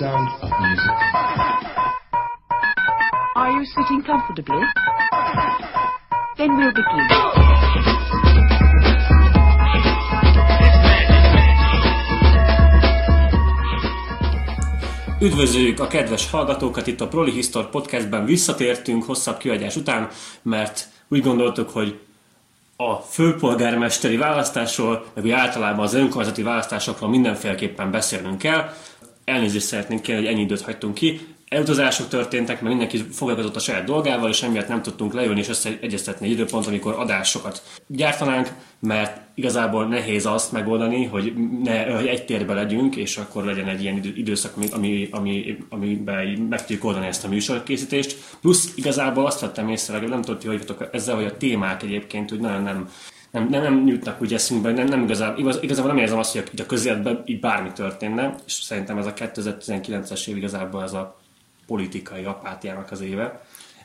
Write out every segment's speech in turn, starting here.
sound of music. Are you sitting comfortably? Then we'll begin. Üdvözöljük a kedves hallgatókat itt a Proli Histor podcastben. Visszatértünk hosszabb kiadás után, mert úgy gondoltuk, hogy a főpolgármesteri választásról, meg úgy általában az önkormányzati választásokról mindenféleképpen beszélnünk kell. Elnézést szeretnénk kérni, hogy ennyi időt hagytunk ki. Elutazások történtek, mert mindenki foglalkozott a saját dolgával, és emiatt nem tudtunk leülni és összeegyeztetni egy időpont, amikor adásokat gyártanánk, mert igazából nehéz azt megoldani, hogy, ne, hogy egy térbe legyünk, és akkor legyen egy ilyen idő, időszak, ami, ami, ami, amiben meg tudjuk oldani ezt a műsorkészítést. Plusz igazából azt vettem észre, nem tudod, hogy ezzel, hogy a témák egyébként úgy nagyon nem, nem, nem, nem jutnak úgy eszünkbe, nem, nem igazából, igaz, igazából nem érzem azt, hogy a közéletben így bármi történne, és szerintem ez a 2019-es év igazából ez a politikai apátiának az éve.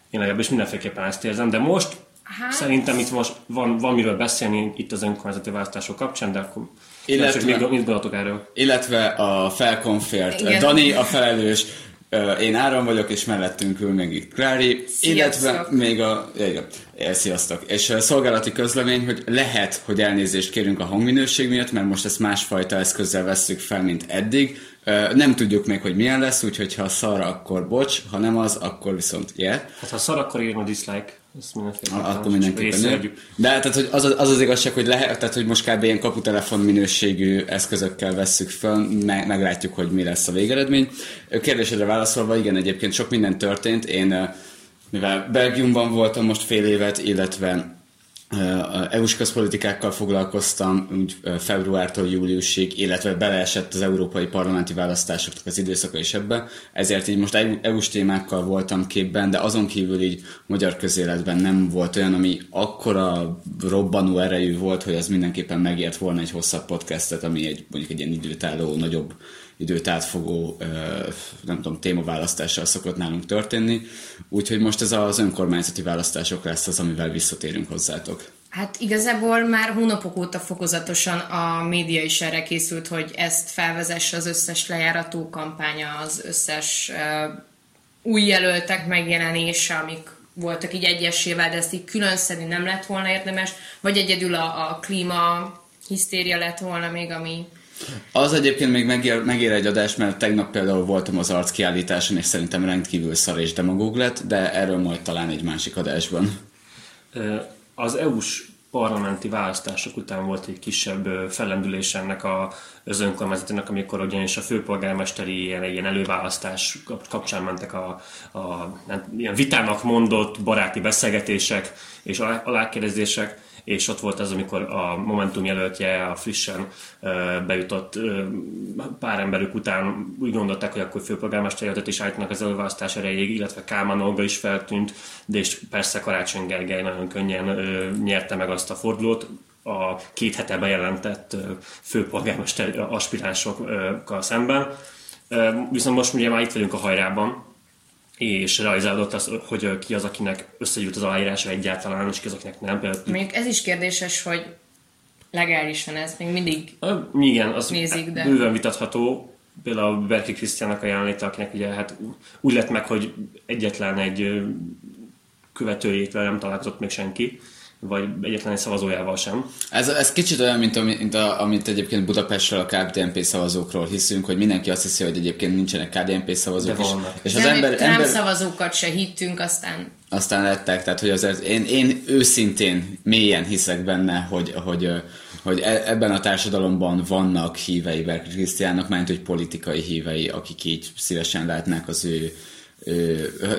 Én legalábbis mindenféleképpen ezt érzem, de most hát... szerintem itt most van, van miről beszélni itt az önkormányzati választások kapcsán, de akkor illetve, mit, mit gondolatok erről? Illetve a felkonfért Dani a felelős, én Áron vagyok, és mellettünk ül még itt Klári, illetve még a... Igen, sziasztok. És a szolgálati közlemény, hogy lehet, hogy elnézést kérünk a hangminőség miatt, mert most ezt másfajta eszközzel vesszük fel, mint eddig. Nem tudjuk még, hogy milyen lesz, úgyhogy ha szar, akkor bocs, ha nem az, akkor viszont yeah. Hát ha szar, akkor írjon a dislike. Ezt mindenképpen. Akkor mindenképpen. De tehát, hogy az, az az igazság, hogy lehet, tehát, hogy most kb. ilyen kaputelefon minőségű eszközökkel vesszük föl, me- meglátjuk, hogy mi lesz a végeredmény. Kérdésedre válaszolva, igen, egyébként sok minden történt. Én, mivel Belgiumban voltam most fél évet, illetve EU-s közpolitikákkal foglalkoztam úgy februártól júliusig, illetve beleesett az európai parlamenti választásoknak az időszaka is ebbe, ezért így most EU-s témákkal voltam képben, de azon kívül így magyar közéletben nem volt olyan, ami akkora robbanó erejű volt, hogy az mindenképpen megért volna egy hosszabb podcastet, ami egy mondjuk egy ilyen időtálló, nagyobb időt átfogó, nem tudom, témaválasztással szokott nálunk történni. Úgyhogy most ez az önkormányzati választások lesz az, amivel visszatérünk hozzátok. Hát igazából már hónapok óta fokozatosan a média is erre készült, hogy ezt felvezesse az összes lejárató kampánya, az összes uh, új jelöltek megjelenése, amik voltak így egyesével, de ezt így külön nem lett volna érdemes, vagy egyedül a, a klíma hisztéria lett volna még, ami az egyébként még megér, megér egy adás, mert tegnap például voltam az arckiállításon, és szerintem rendkívül szar és demagóg lett, de erről majd talán egy másik adásban. Az EU-s parlamenti választások után volt egy kisebb fellendülés ennek a, az önkormányzatának, amikor ugyanis a főpolgármesteri ilyen, ilyen előválasztás kapcsán mentek a, a ilyen vitának mondott baráti beszélgetések és alákérdezések, és ott volt az, amikor a Momentum jelöltje a frissen bejutott pár emberük után úgy gondolták, hogy akkor főpolgármester jelöltet is állítanak az előválasztás erejéig, illetve Kálmán Olga is feltűnt, de és persze Karácsony Gergely nagyon könnyen nyerte meg azt a fordulót, a két hete bejelentett főpolgármester aspiránsokkal szemben. Viszont most ugye már itt vagyunk a hajrában, és realizálódott az, hogy ki az, akinek összegyűlt az aláírása egyáltalán, és ki az, akinek nem. Még ez is kérdéses, hogy legálisan ez még mindig Igen, az nézik, de... bőven vitatható. Például Berki Krisztiának a jelenléte, akinek ugye hát úgy lett meg, hogy egyetlen egy követőjétvel nem találkozott még senki vagy egyetlen egy szavazójával sem. Ez, ez kicsit olyan, mint, mint a, amit egyébként Budapestről a KDNP szavazókról hiszünk, hogy mindenki azt hiszi, hogy egyébként nincsenek KDNP szavazók. De vannak. És, az ember, ember... szavazókat se hittünk, aztán... Aztán lettek, tehát hogy azért én, én őszintén mélyen hiszek benne, hogy, hogy, hogy e, ebben a társadalomban vannak hívei Berk Krisztiának, mert hogy politikai hívei, akik így szívesen látnák az ő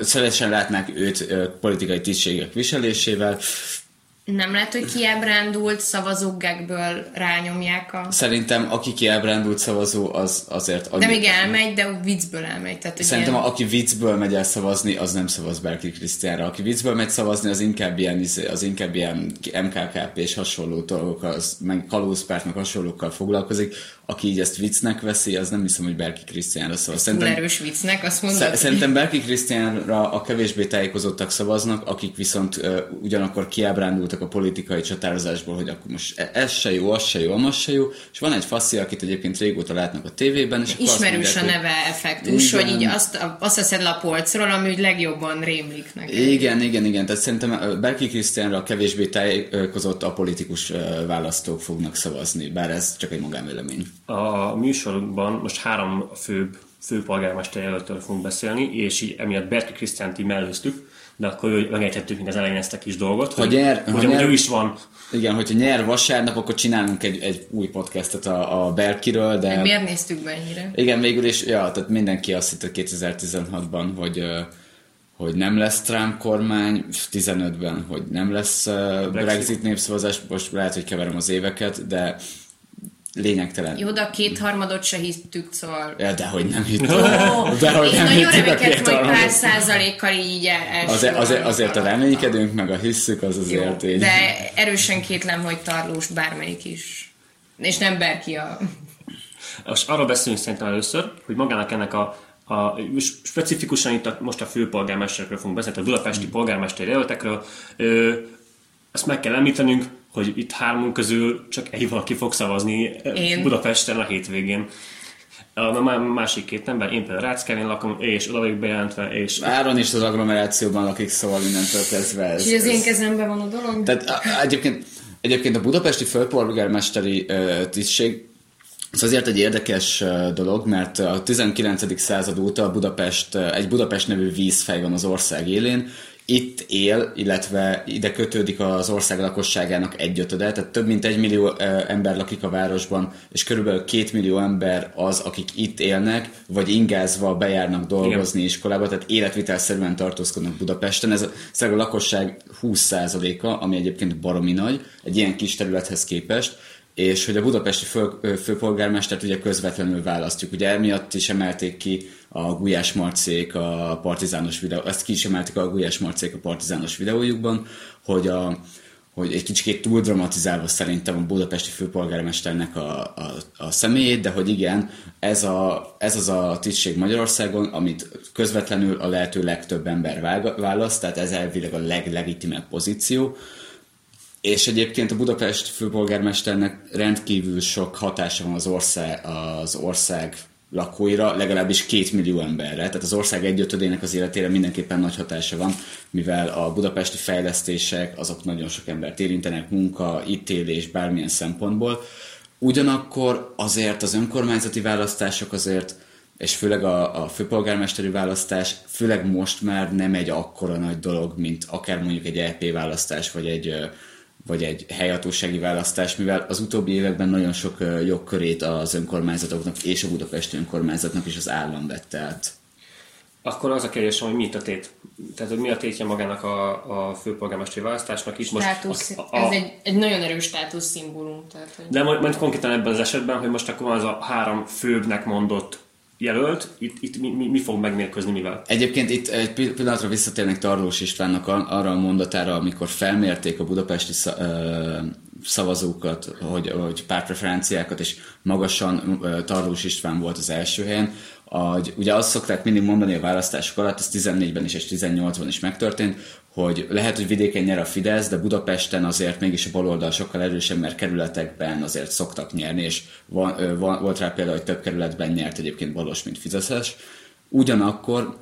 szívesen látnák őt politikai tisztségek viselésével, nem lehet, hogy kiábrándult szavazógákből rányomják a... Szerintem aki kiábrándult szavazó, az azért... De még elmegy, de viccből elmegy. Tehát, Szerintem ilyen... aki viccből megy el szavazni, az nem szavaz Berki Krisztiánra. Aki viccből megy szavazni, az inkább ilyen, izé, az inkább ilyen MKKP és hasonló dolgokkal, az, meg kalózpártnak hasonlókkal foglalkozik. Aki így ezt viccnek veszi, az nem hiszem, hogy Berki Krisztiánra szavaz. Szerintem, erős viccnek, azt mondod. Szerintem Berki Krisztiánra a kevésbé tájékozottak szavaznak, akik viszont uh, ugyanakkor kiábrándultak voltak a politikai csatározásból, hogy akkor most e- ez se jó, az se jó, az se jó, és van egy faszi, akit egyébként régóta látnak a tévében, és Ismerős a neve effektus, igen. hogy így azt, azt veszed le a polcról, ami úgy legjobban rémlik neki. Igen, igen, igen, tehát szerintem Berki Krisztiánra kevésbé tájékozott a politikus választók fognak szavazni, bár ez csak egy magánvélemény. A műsorban most három főbb főpolgármester jelöltől fogunk beszélni, és így emiatt Berki Krisztiánt így mellőztük, de akkor megejthettük mint az elején ezt a kis dolgot, ha hogy, nyer, hogy, ha nyer, ő is van. Igen, hogyha nyer vasárnap, akkor csinálunk egy, egy új podcastot a, a Berkiről, de... Miért néztük be ennyire? Igen, végül is, ja, tehát mindenki azt hitte 2016-ban, hogy hogy nem lesz Trump kormány, 15-ben, hogy nem lesz Brexit, Brexit népszavazás, most lehet, hogy keverem az éveket, de lényegtelen. Jó, de a kétharmadot se hittük, szóval... Ja, de hogy nem hittük. Oh, de hogy én nem nagyon reménykedtem, hogy pár százalékkal így első. Azért, azért, azért a reménykedünk, meg a hisszük, az azért Jó, így. De erősen kétlem, hogy tarlós bármelyik is. És nem Berki a... Most arról beszélünk szerintem először, hogy magának ennek a a, specifikusan itt a, most a főpolgármesterekről fogunk beszélni, a budapesti mm. polgármester jelöltekről. Ö, ezt meg kell említenünk, hogy itt hármunk közül csak egy valaki fog szavazni Én. Budapesten a hétvégén. A másik két ember, én például Ráckevén lakom, és oda vagyok bejelentve, és... Áron is az agglomerációban lakik, szóval innentől kezdve ez... És az én kezemben van a dolog? Tehát a, egyébként, egyébként a budapesti főpolgármesteri uh, tisztség ez azért egy érdekes dolog, mert a 19. század óta a Budapest, egy Budapest nevű vízfej van az ország élén, itt él, illetve ide kötődik az ország lakosságának egyötöde, tehát több mint egy millió ember lakik a városban, és körülbelül két millió ember az, akik itt élnek, vagy ingázva bejárnak dolgozni Igen. iskolába, tehát életvitelszerűen tartózkodnak Budapesten. Ez a, a lakosság 20%-a, ami egyébként baromi nagy, egy ilyen kis területhez képest, és hogy a budapesti fő, főpolgármestert ugye közvetlenül választjuk. Ugye emiatt is emelték ki a Gulyás Marcék a partizános videó, ezt ki is emelték a Gulyás Marcék a partizános videójukban, hogy a, hogy egy kicsit túl dramatizálva szerintem a budapesti főpolgármesternek a, a, a személyét, de hogy igen, ez, a, ez az a tisztség Magyarországon, amit közvetlenül a lehető legtöbb ember választ, tehát ez elvileg a leglegitimebb pozíció, és egyébként a Budapest főpolgármesternek rendkívül sok hatása van az ország, az ország lakóira, legalábbis két millió emberre. Tehát az ország egyötödének az életére mindenképpen nagy hatása van, mivel a budapesti fejlesztések azok nagyon sok embert érintenek, munka, ítélés, bármilyen szempontból. Ugyanakkor azért az önkormányzati választások azért, és főleg a, a főpolgármesteri választás, főleg most már nem egy akkora nagy dolog, mint akár mondjuk egy EP választás, vagy egy vagy egy helyhatósági választás, mivel az utóbbi években nagyon sok jogkörét az önkormányzatoknak és a budapesti önkormányzatnak is az állam vette át. Akkor az a kérdés, hogy mi itt a tét? Tehát, hogy mi a tétje magának a, a főpolgármesteri választásnak is? Státusz, most a, a, ez egy, egy nagyon erős státuszszimbólum. Tehát, hogy... De majd, majd konkrétan ebben az esetben, hogy most akkor az a három főbbnek mondott jelölt, itt, itt mi, mi, mi fog megmérkőzni mivel? Egyébként itt egy pillanatra visszatérnek Tarlós Istvánnak arra a mondatára, amikor felmérték a budapesti szavazókat, hogy, hogy pártpreferenciákat, és magasan Tarlós István volt az első helyen, hogy ugye azt szokták mindig mondani a választások alatt, ez 14-ben is és 18-ban is megtörtént, hogy lehet, hogy vidéken nyer a Fidesz, de Budapesten azért mégis a baloldal sokkal erősebb, mert kerületekben azért szoktak nyerni, és van, van, volt rá például, hogy több kerületben nyert egyébként balos, mint Fideszes. Ugyanakkor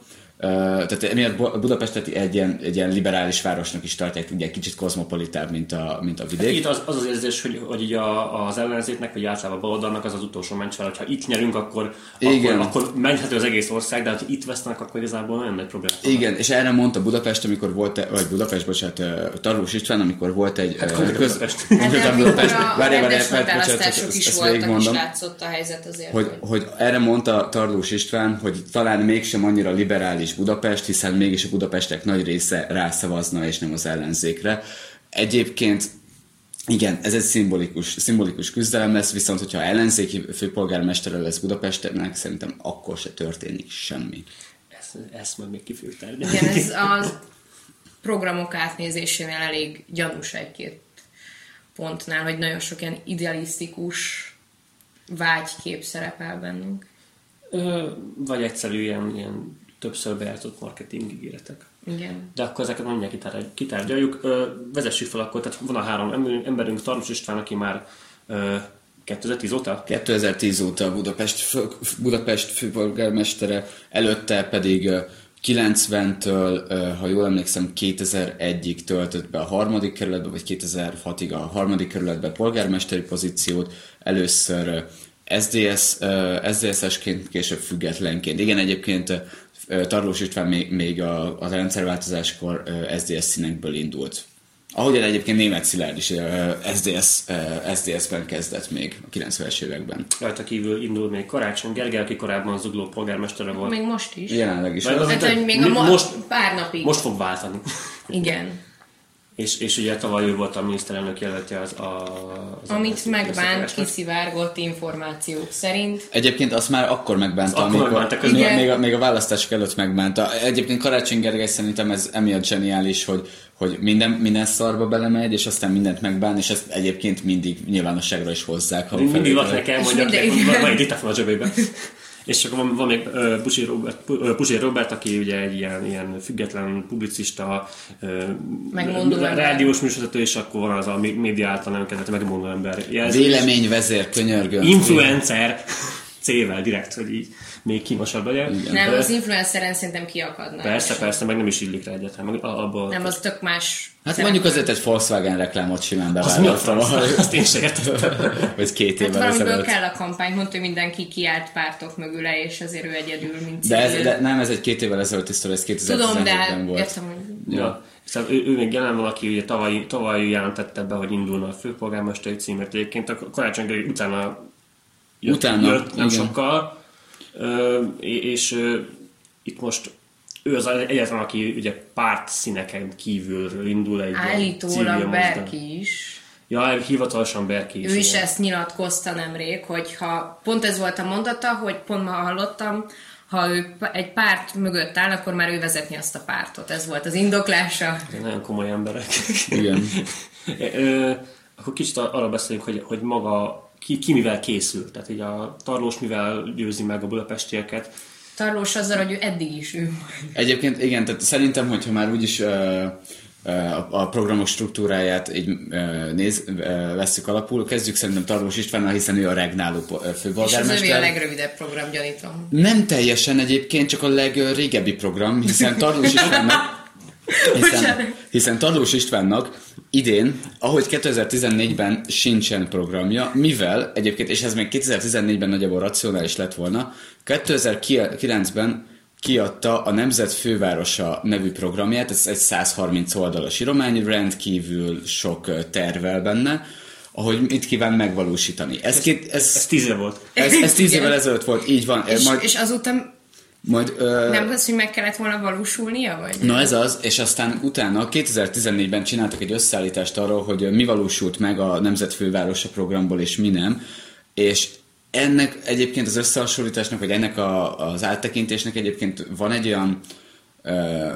tehát emiatt Budapestet egy ilyen, egy ilyen liberális városnak is tartják, ugye egy kicsit kozmopolitább, mint a, mint a vidék. Hát itt az, az az érzés, hogy, hogy így a, az ellenzéknek, vagy általában a baloldalnak az az utolsó mencs fel, hogyha itt nyerünk, akkor, Igen. akkor, akkor menhető az egész ország, de ha itt vesznek, akkor igazából nagyon nagy probléma. Igen, és erre mondta Budapest, amikor volt, vagy Budapest, bocsánat, Tarlós István, amikor volt egy... Hát köz, Budapest. Konkrétan Budapest. Várjál, várjál, választások is voltak, és látszott a helyzet azért. Hogy, hogy erre mondta Tarlós István, hogy talán mégsem annyira liberális Budapest, hiszen mégis a Budapestek nagy része rászavazna, és nem az ellenzékre. Egyébként igen, ez egy szimbolikus, szimbolikus küzdelem lesz, viszont hogyha ellenzéki főpolgármestere lesz Budapestnek, szerintem akkor se történik semmi. Ezt, ezt majd még ki Igen, ez a programok átnézésénél elég gyanús egy-két pontnál, hogy nagyon sok ilyen idealisztikus vágykép szerepel bennünk. Ö, vagy egyszerű ilyen, ilyen többször bejátszott marketing ígéretek. Igen. De akkor ezeket mindjárt kitár- kitárgyaljuk. Ö, vezessük fel akkor, tehát van a három emberünk, Tarlós István, aki már ö, 2010 óta 2010 óta Budapest, fő, Budapest főpolgármestere, előtte pedig ö, 90-től, ö, ha jól emlékszem, 2001-ig töltött be a harmadik kerületbe, vagy 2006-ig a harmadik kerületbe polgármesteri pozíciót, először SDS, ö, SZDSZ-esként, később függetlenként. Igen, egyébként Tarlós István még, még a, a rendszerváltozáskor SDS színekből indult. Ahogyan egyébként német Szilárd is SDS, SDS-ben kezdett még a 90-es években. rajta kívül indul még Karácsony Gergely, aki korábban zugló polgármestere volt. Még most is. Jelenleg is. Hát, hogy még a mo- most- pár napig. Most fog váltani. Igen. És, és ugye tavaly ő volt a miniszterelnök jelöltje az a... Az Amit az megbánt, kiszivárgott információk szerint. Egyébként azt már akkor megbánta, Azt akkor amikor, megbánta még, még, a, még a választások előtt megbánta. Egyébként Karácsony Gergely szerintem ez emiatt zseniális, hogy, hogy minden, minden szarba belemegy, és aztán mindent megbán, és ezt egyébként mindig nyilvánosságra is hozzák. Ha Mindig elmondja, mindegy. hogy egy diktafon a zsebében. És akkor van, van még uh, Pusi Robert, uh, Robert, aki ugye egy ilyen, ilyen független publicista, uh, Megmondó rádiós műsorvezető, és akkor van az a mé- média által nem kezdett megmondó ember. Jelzés. Véleményvezér, könyörgöm. Influencer C-vel direkt, hogy így még kimosabb legyen. Nem, Ö, az influenceren szerintem kiakadna. Persze, persze, meg nem is illik rá egyáltalán. Meg a- abból, Nem, az tök más. Hát szerep. mondjuk azért egy Volkswagen reklámot simán az mi Azt én sem értettem. vagy két Hát évvel valamiből ezelőtt. kell a kampány, mondta, hogy mindenki kiállt pártok mögüle, és azért ő egyedül, mint De, ez, de nem, ez egy két évvel ezelőtt is, ez 2017-ben Tudom, de volt. értem, hogy Ja. Szóval ő, ő még jelen van, aki ugye tavaly, tavaly jelentette be, hogy indulna a főpolgármesteri címért. Egyébként a Karácsony Gergely utána jött, Utána, jött nem igen. sokkal, és itt most ő az egyetlen, aki ugye párt színeken kívül indul egy állítólag. Berki is. Ja, hivatalosan Berki is. Ő is igen. ezt nyilatkozta nemrég, hogy ha pont ez volt a mondata, hogy pont ma hallottam, ha ő egy párt mögött áll, akkor már ő vezetni azt a pártot. Ez volt az indoklása. Nagyon komoly emberek. Igen. Ö, akkor kicsit ar- arra beszéljünk, hogy, hogy maga ki, ki mivel készül. Tehát így a Tarlós mivel győzi meg a budapestieket. Tarlós azzal, hogy ő eddig is ő. Egyébként igen, tehát szerintem, hogyha már úgyis uh, a a programok struktúráját így néz, vesszük alapul, kezdjük szerintem Tarlós Istvánnal, hiszen ő a regnáló po- ö, És övé a főpolgármester. legrövidebb program, gyanítom. Nem teljesen egyébként, csak a legrégebbi program, hiszen Tarlós Istvánnak hiszen, hiszen Tarlós Istvánnak idén, ahogy 2014-ben sincsen programja, mivel egyébként, és ez még 2014-ben nagyjából racionális lett volna, 2009-ben kiadta a Nemzet Fővárosa nevű programját, ez egy 130 oldalas íromány, rendkívül sok tervel benne, ahogy mit kíván megvalósítani. Ez, két, ez, Ez tíz év volt. ez, ez tíz évvel ezelőtt volt, így van. És, majd, és azután majd, ö, nem az, hogy meg kellett volna valósulnia, vagy? Na ez az, és aztán utána 2014-ben csináltak egy összeállítást arról, hogy mi valósult meg a Nemzetfővárosa programból, és mi nem. És ennek egyébként az összehasonlításnak, vagy ennek a, az áttekintésnek egyébként van egy olyan ö,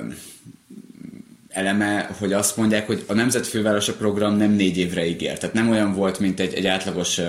eleme, hogy azt mondják, hogy a Nemzetfővárosa program nem négy évre ígér. Tehát nem olyan volt, mint egy, egy átlagos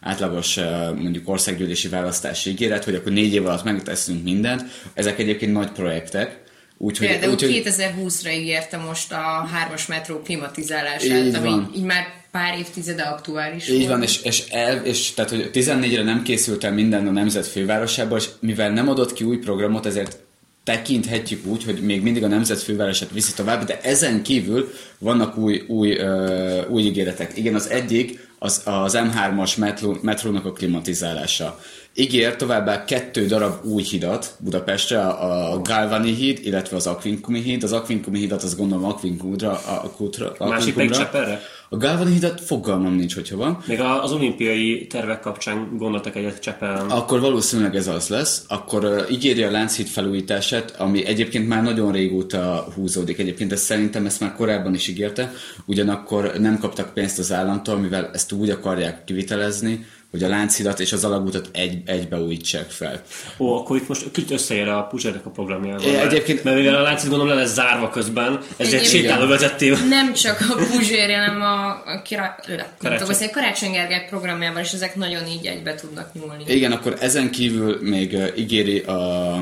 átlagos mondjuk országgyűlési választási ígéret, hogy akkor négy év alatt megteszünk mindent. Ezek egyébként nagy projektek. Úgyhogy, Például úgyhogy 2020-ra ígérte most a hármas metró klimatizálását, Így ami van. így már pár évtizede aktuális így volt. van, és, és, el, és tehát, hogy 14-re nem készült el minden a nemzet fővárosába, és mivel nem adott ki új programot, ezért tekinthetjük úgy, hogy még mindig a nemzet fővárosát viszi tovább, de ezen kívül vannak új, új, ö, új ígéretek. Igen, az egyik az, az M3-as metró, metrónak a klimatizálása. Ígér továbbá kettő darab új hidat Budapestre, a, Galvani híd, illetve az Aquincumi híd. Az Aquincumi hídat azt gondolom Aquincumra, a Kutra, A másik pedig. Csepelre? A Galvani hídat fogalmam nincs, hogyha van. Még az olimpiai tervek kapcsán gondoltak egyet Csepelen. Akkor valószínűleg ez az lesz. Akkor uh, ígéri a Lánchíd felújítását, ami egyébként már nagyon régóta húzódik. Egyébként ezt szerintem ezt már korábban is ígérte, ugyanakkor nem kaptak pénzt az államtól, mivel ezt úgy akarják kivitelezni, hogy a Lánchidat és az Alagutat egy, egybe újítsák fel. Ó, akkor itt most kicsit összeér a Puzsérnek a programjával. É, egyébként... Mert mivel a Lánchíd gondolom le lesz zárva közben, ezért sétáló vezettél. Nem csak a Puzsér, hanem a, a, kira, Karácsony. Karácsony Gergely programjával, és ezek nagyon így egybe tudnak nyúlni. Igen, akkor ezen kívül még ígéri a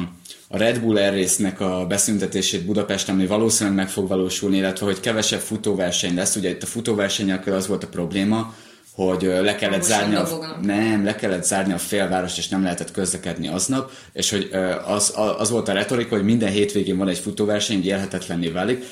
a Red Bull Air Race-nek a beszüntetését Budapesten, ami valószínűleg meg fog valósulni, illetve hogy kevesebb futóverseny lesz. Ugye itt a futóversenyekkel az volt a probléma, hogy le kellett zárni a, nem, le kellett zárni a félvárost, és nem lehetett közlekedni aznap, és hogy az, az volt a retorika, hogy minden hétvégén van egy futóverseny, élhetetlenné válik.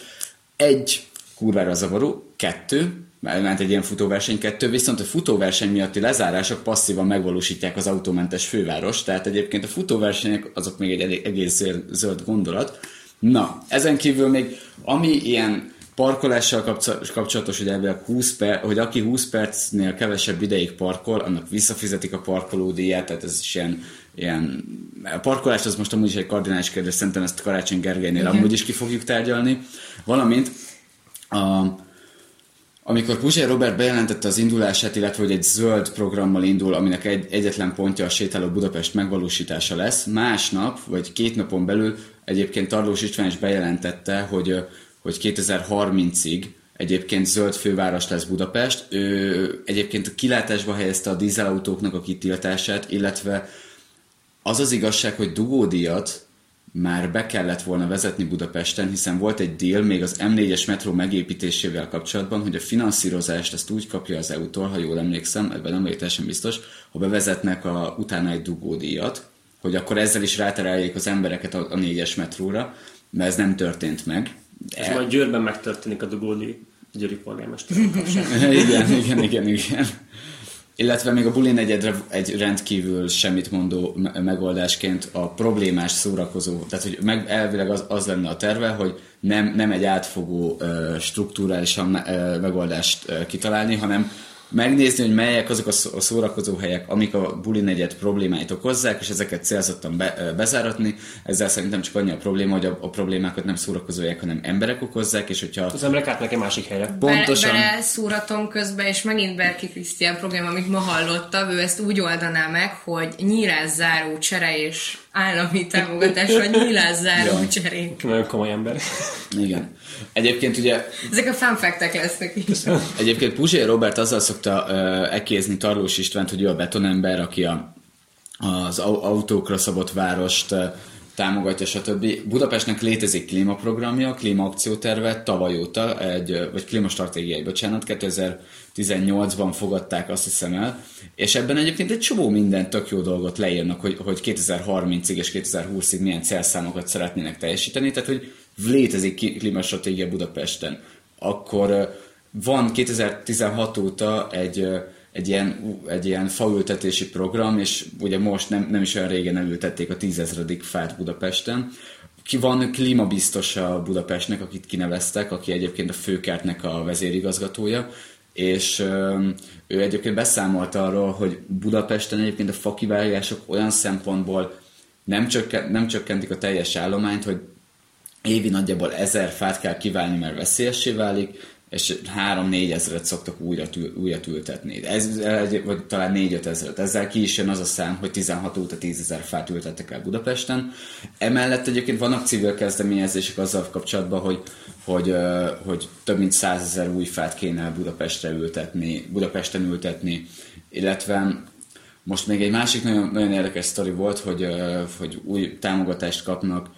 Egy, kurvára zavaró, kettő, ment egy ilyen futóverseny kettő, viszont a futóverseny miatti lezárások passzívan megvalósítják az autómentes főváros, tehát egyébként a futóversenyek azok még egy egész zöld gondolat. Na, ezen kívül még ami ilyen parkolással kapcsolatos, hogy ebből 20 perc, hogy aki 20 percnél kevesebb ideig parkol, annak visszafizetik a parkolódíját, tehát ez is ilyen, ilyen a parkolás az most amúgy is egy kardinális kérdés, szerintem ezt Karácsony Gergelynél Igen. amúgy is ki fogjuk tárgyalni, valamint a, amikor Puzsér Robert bejelentette az indulását, illetve hogy egy zöld programmal indul, aminek egy, egyetlen pontja a sétáló Budapest megvalósítása lesz, másnap, vagy két napon belül egyébként Tarlós István is bejelentette, hogy, hogy 2030-ig egyébként zöld főváros lesz Budapest. Ő egyébként a kilátásba helyezte a dízelautóknak a kitiltását, illetve az az igazság, hogy dugódíjat már be kellett volna vezetni Budapesten, hiszen volt egy deal még az M4-es metró megépítésével kapcsolatban, hogy a finanszírozást ezt úgy kapja az EU-tól, ha jól emlékszem, ebben nem vagyok teljesen biztos, ha bevezetnek a, utána egy dugódíjat, hogy akkor ezzel is rátereljék az embereket a, a 4-es metróra, mert ez nem történt meg. Ez majd Győrben megtörténik a dugódi Győri polgármester. igen, igen, igen, igen illetve még a buli negyedre egy rendkívül semmit mondó megoldásként a problémás szórakozó, tehát hogy meg, elvileg az, az lenne a terve, hogy nem, nem egy átfogó struktúrálisan megoldást kitalálni, hanem megnézni, hogy melyek azok a szórakozó helyek, amik a buli negyed problémáit okozzák, és ezeket célzottan be, bezáratni. Ezzel szerintem csak annyi a probléma, hogy a, a problémákat nem szórakozóják, hanem emberek okozzák, és hogyha... Az emberek átnak egy másik helyre. Pontosan. Be, bele szúratom közben, és megint Berki Krisztián probléma, amit ma hallottam, ő ezt úgy oldaná meg, hogy nyírás záró csere és állami támogatás, vagy nyilázzáró cserénk. Nagyon komoly ember. Igen. Egyébként ugye... Ezek a fanfektek lesznek is. Egyébként Puzsé Robert azzal szokta uh, ekézni Tarlós Istvánt, hogy ő a betonember, aki a, az autókra szabott várost uh, támogatja, stb. Budapestnek létezik klímaprogramja, klímaakcióterve tavaly óta, egy, vagy klímastratégiai, bocsánat, 2018-ban fogadták azt hiszem el, és ebben egyébként egy csomó minden tök jó dolgot leírnak, hogy, hogy 2030-ig és 2020-ig milyen célszámokat szeretnének teljesíteni, tehát hogy létezik klímastratégia Budapesten. Akkor van 2016 óta egy egy ilyen, egy ilyen faültetési program, és ugye most nem, nem is olyan régen elültették a tízezredik fát Budapesten. Ki van klímabiztosa Budapestnek, akit kineveztek, aki egyébként a főkertnek a vezérigazgatója, és ő egyébként beszámolt arról, hogy Budapesten egyébként a fakivágások olyan szempontból nem, csökken, nem csökkentik a teljes állományt, hogy évi nagyjából ezer fát kell kiválni, mert veszélyessé válik, és 3-4 ezeret szoktak újra, tül, újra ültetni. Ez, vagy talán 4-5 ezeret. Ezzel ki is jön az a szám, hogy 16 óta 10 ezer fát ültettek el Budapesten. Emellett egyébként vannak civil kezdeményezések azzal kapcsolatban, hogy, hogy, hogy több mint 100 ezer új fát kéne Budapestre ültetni, Budapesten ültetni, illetve most még egy másik nagyon, nagyon érdekes sztori volt, hogy, hogy új támogatást kapnak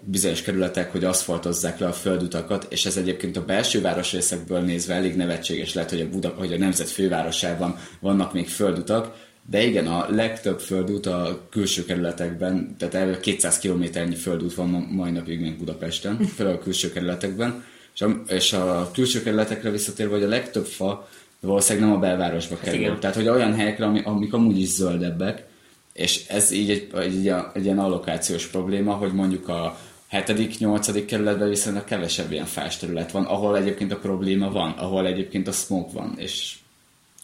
bizonyos kerületek, hogy aszfaltozzák le a földutakat, és ez egyébként a belső városrészekből nézve elég nevetséges lett, hogy a, Buda, hogy a nemzet fővárosában vannak még földutak, de igen, a legtöbb földút a külső kerületekben, tehát elő 200 kilométernyi földút van mai napig még Budapesten, főleg a külső kerületekben, és a, és a külső kerületekre visszatérve, hogy a legtöbb fa valószínűleg nem a belvárosba hát kerül. Tehát, hogy olyan helyekre, amik amúgy is zöldebbek, és ez így egy, egy, egy ilyen allokációs probléma, hogy mondjuk a 7 8 kerületben viszonylag kevesebb ilyen fás terület van, ahol egyébként a probléma van, ahol egyébként a smoke van, és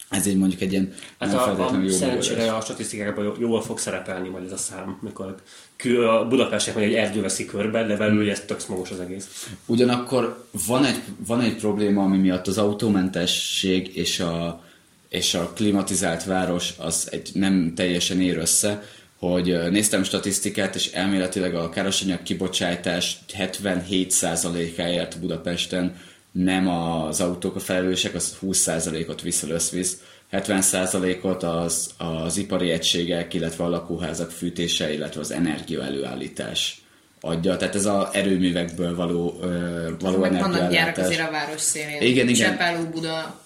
ez így mondjuk egy ilyen hát a, a, jó szerencsére a statisztikákban jól fog szerepelni majd ez a szám, mikor a Budapestnek egy erdő veszi körbe, de belül ez tök smogos az egész. Ugyanakkor van egy, van egy probléma, ami miatt az autómentesség és a és a klimatizált város az egy nem teljesen ér össze, hogy néztem statisztikát, és elméletileg a károsanyag kibocsátás 77%-áért Budapesten nem az autók a felelősek, az 20%-ot viszel összvisz, 70%-ot az, az ipari egységek, illetve a lakóházak fűtése, illetve az energia előállítás adja. Tehát ez az erőművekből való, való energiaellátás. Vannak gyárak azért a város szélén. Igen, igen. Csepelú, Buda,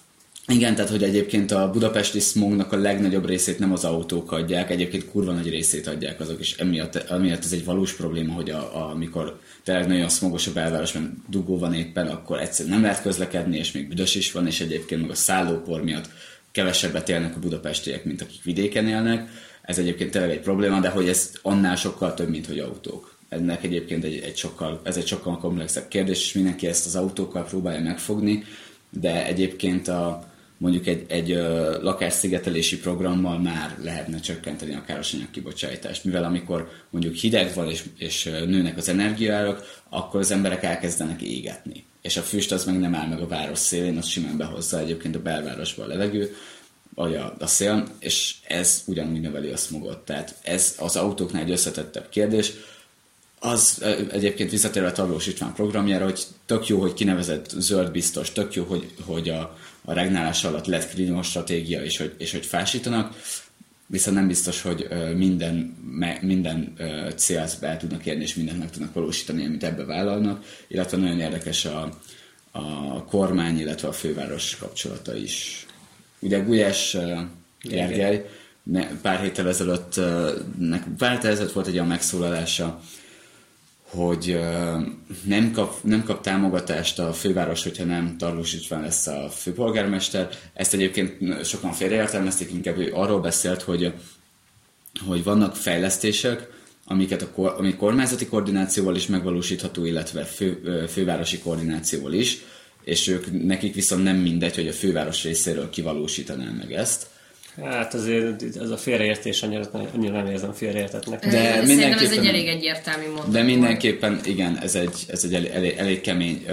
igen, tehát hogy egyébként a budapesti smognak a legnagyobb részét nem az autók adják, egyébként kurva nagy részét adják azok, és emiatt, emiatt ez egy valós probléma, hogy a, a, amikor tényleg nagyon smogos a belváros, mert dugó van éppen, akkor egyszerűen nem lehet közlekedni, és még büdös is van, és egyébként meg a szállópor miatt kevesebbet élnek a budapestiek, mint akik vidéken élnek. Ez egyébként tényleg egy probléma, de hogy ez annál sokkal több, mint hogy autók. Ennek egyébként egy, egy sokkal, ez egy sokkal komplexebb kérdés, és mindenki ezt az autókkal próbálja megfogni, de egyébként a, mondjuk egy, egy ö, lakásszigetelési programmal már lehetne csökkenteni a károsanyag kibocsátást, mivel amikor mondjuk hideg van és, és nőnek az energiárak, akkor az emberek elkezdenek égetni. És a füst az meg nem áll meg a város szélén, az simán behozza egyébként a belvárosba a levegő, vagy a, a szél, és ez ugyanúgy növeli a smogot. Tehát ez az autóknál egy összetettebb kérdés. Az egyébként visszatérve a Tarlós István programjára, hogy tök jó, hogy kinevezett zöld biztos, tök jó, hogy, hogy a, a regnálás alatt lett stratégia, és hogy, és hogy fásítanak, viszont nem biztos, hogy minden, minden célt be tudnak érni, és mindent meg tudnak valósítani, amit ebbe vállalnak, illetve nagyon érdekes a, a kormány, illetve a főváros kapcsolata is. Ugye Gulyás Gergely pár héttel ezelőtt, pár héttel ezelőtt volt egy olyan megszólalása, hogy nem kap, nem kap támogatást a főváros, hogyha nem Tarlós lesz a főpolgármester. Ezt egyébként sokan félreértelmezték, inkább ő arról beszélt, hogy, hogy vannak fejlesztések, amiket a, ami kormányzati koordinációval is megvalósítható, illetve fő, fővárosi koordinációval is, és ők, nekik viszont nem mindegy, hogy a főváros részéről kivalósítaná meg ezt Hát azért ez a félreértés annyira, annyira nem érzem félreértetnek. De mindenképpen, ez egy elég egyértelmű mondat. De mindenképpen, igen, ez egy, ez egy elég, elég, elég kemény,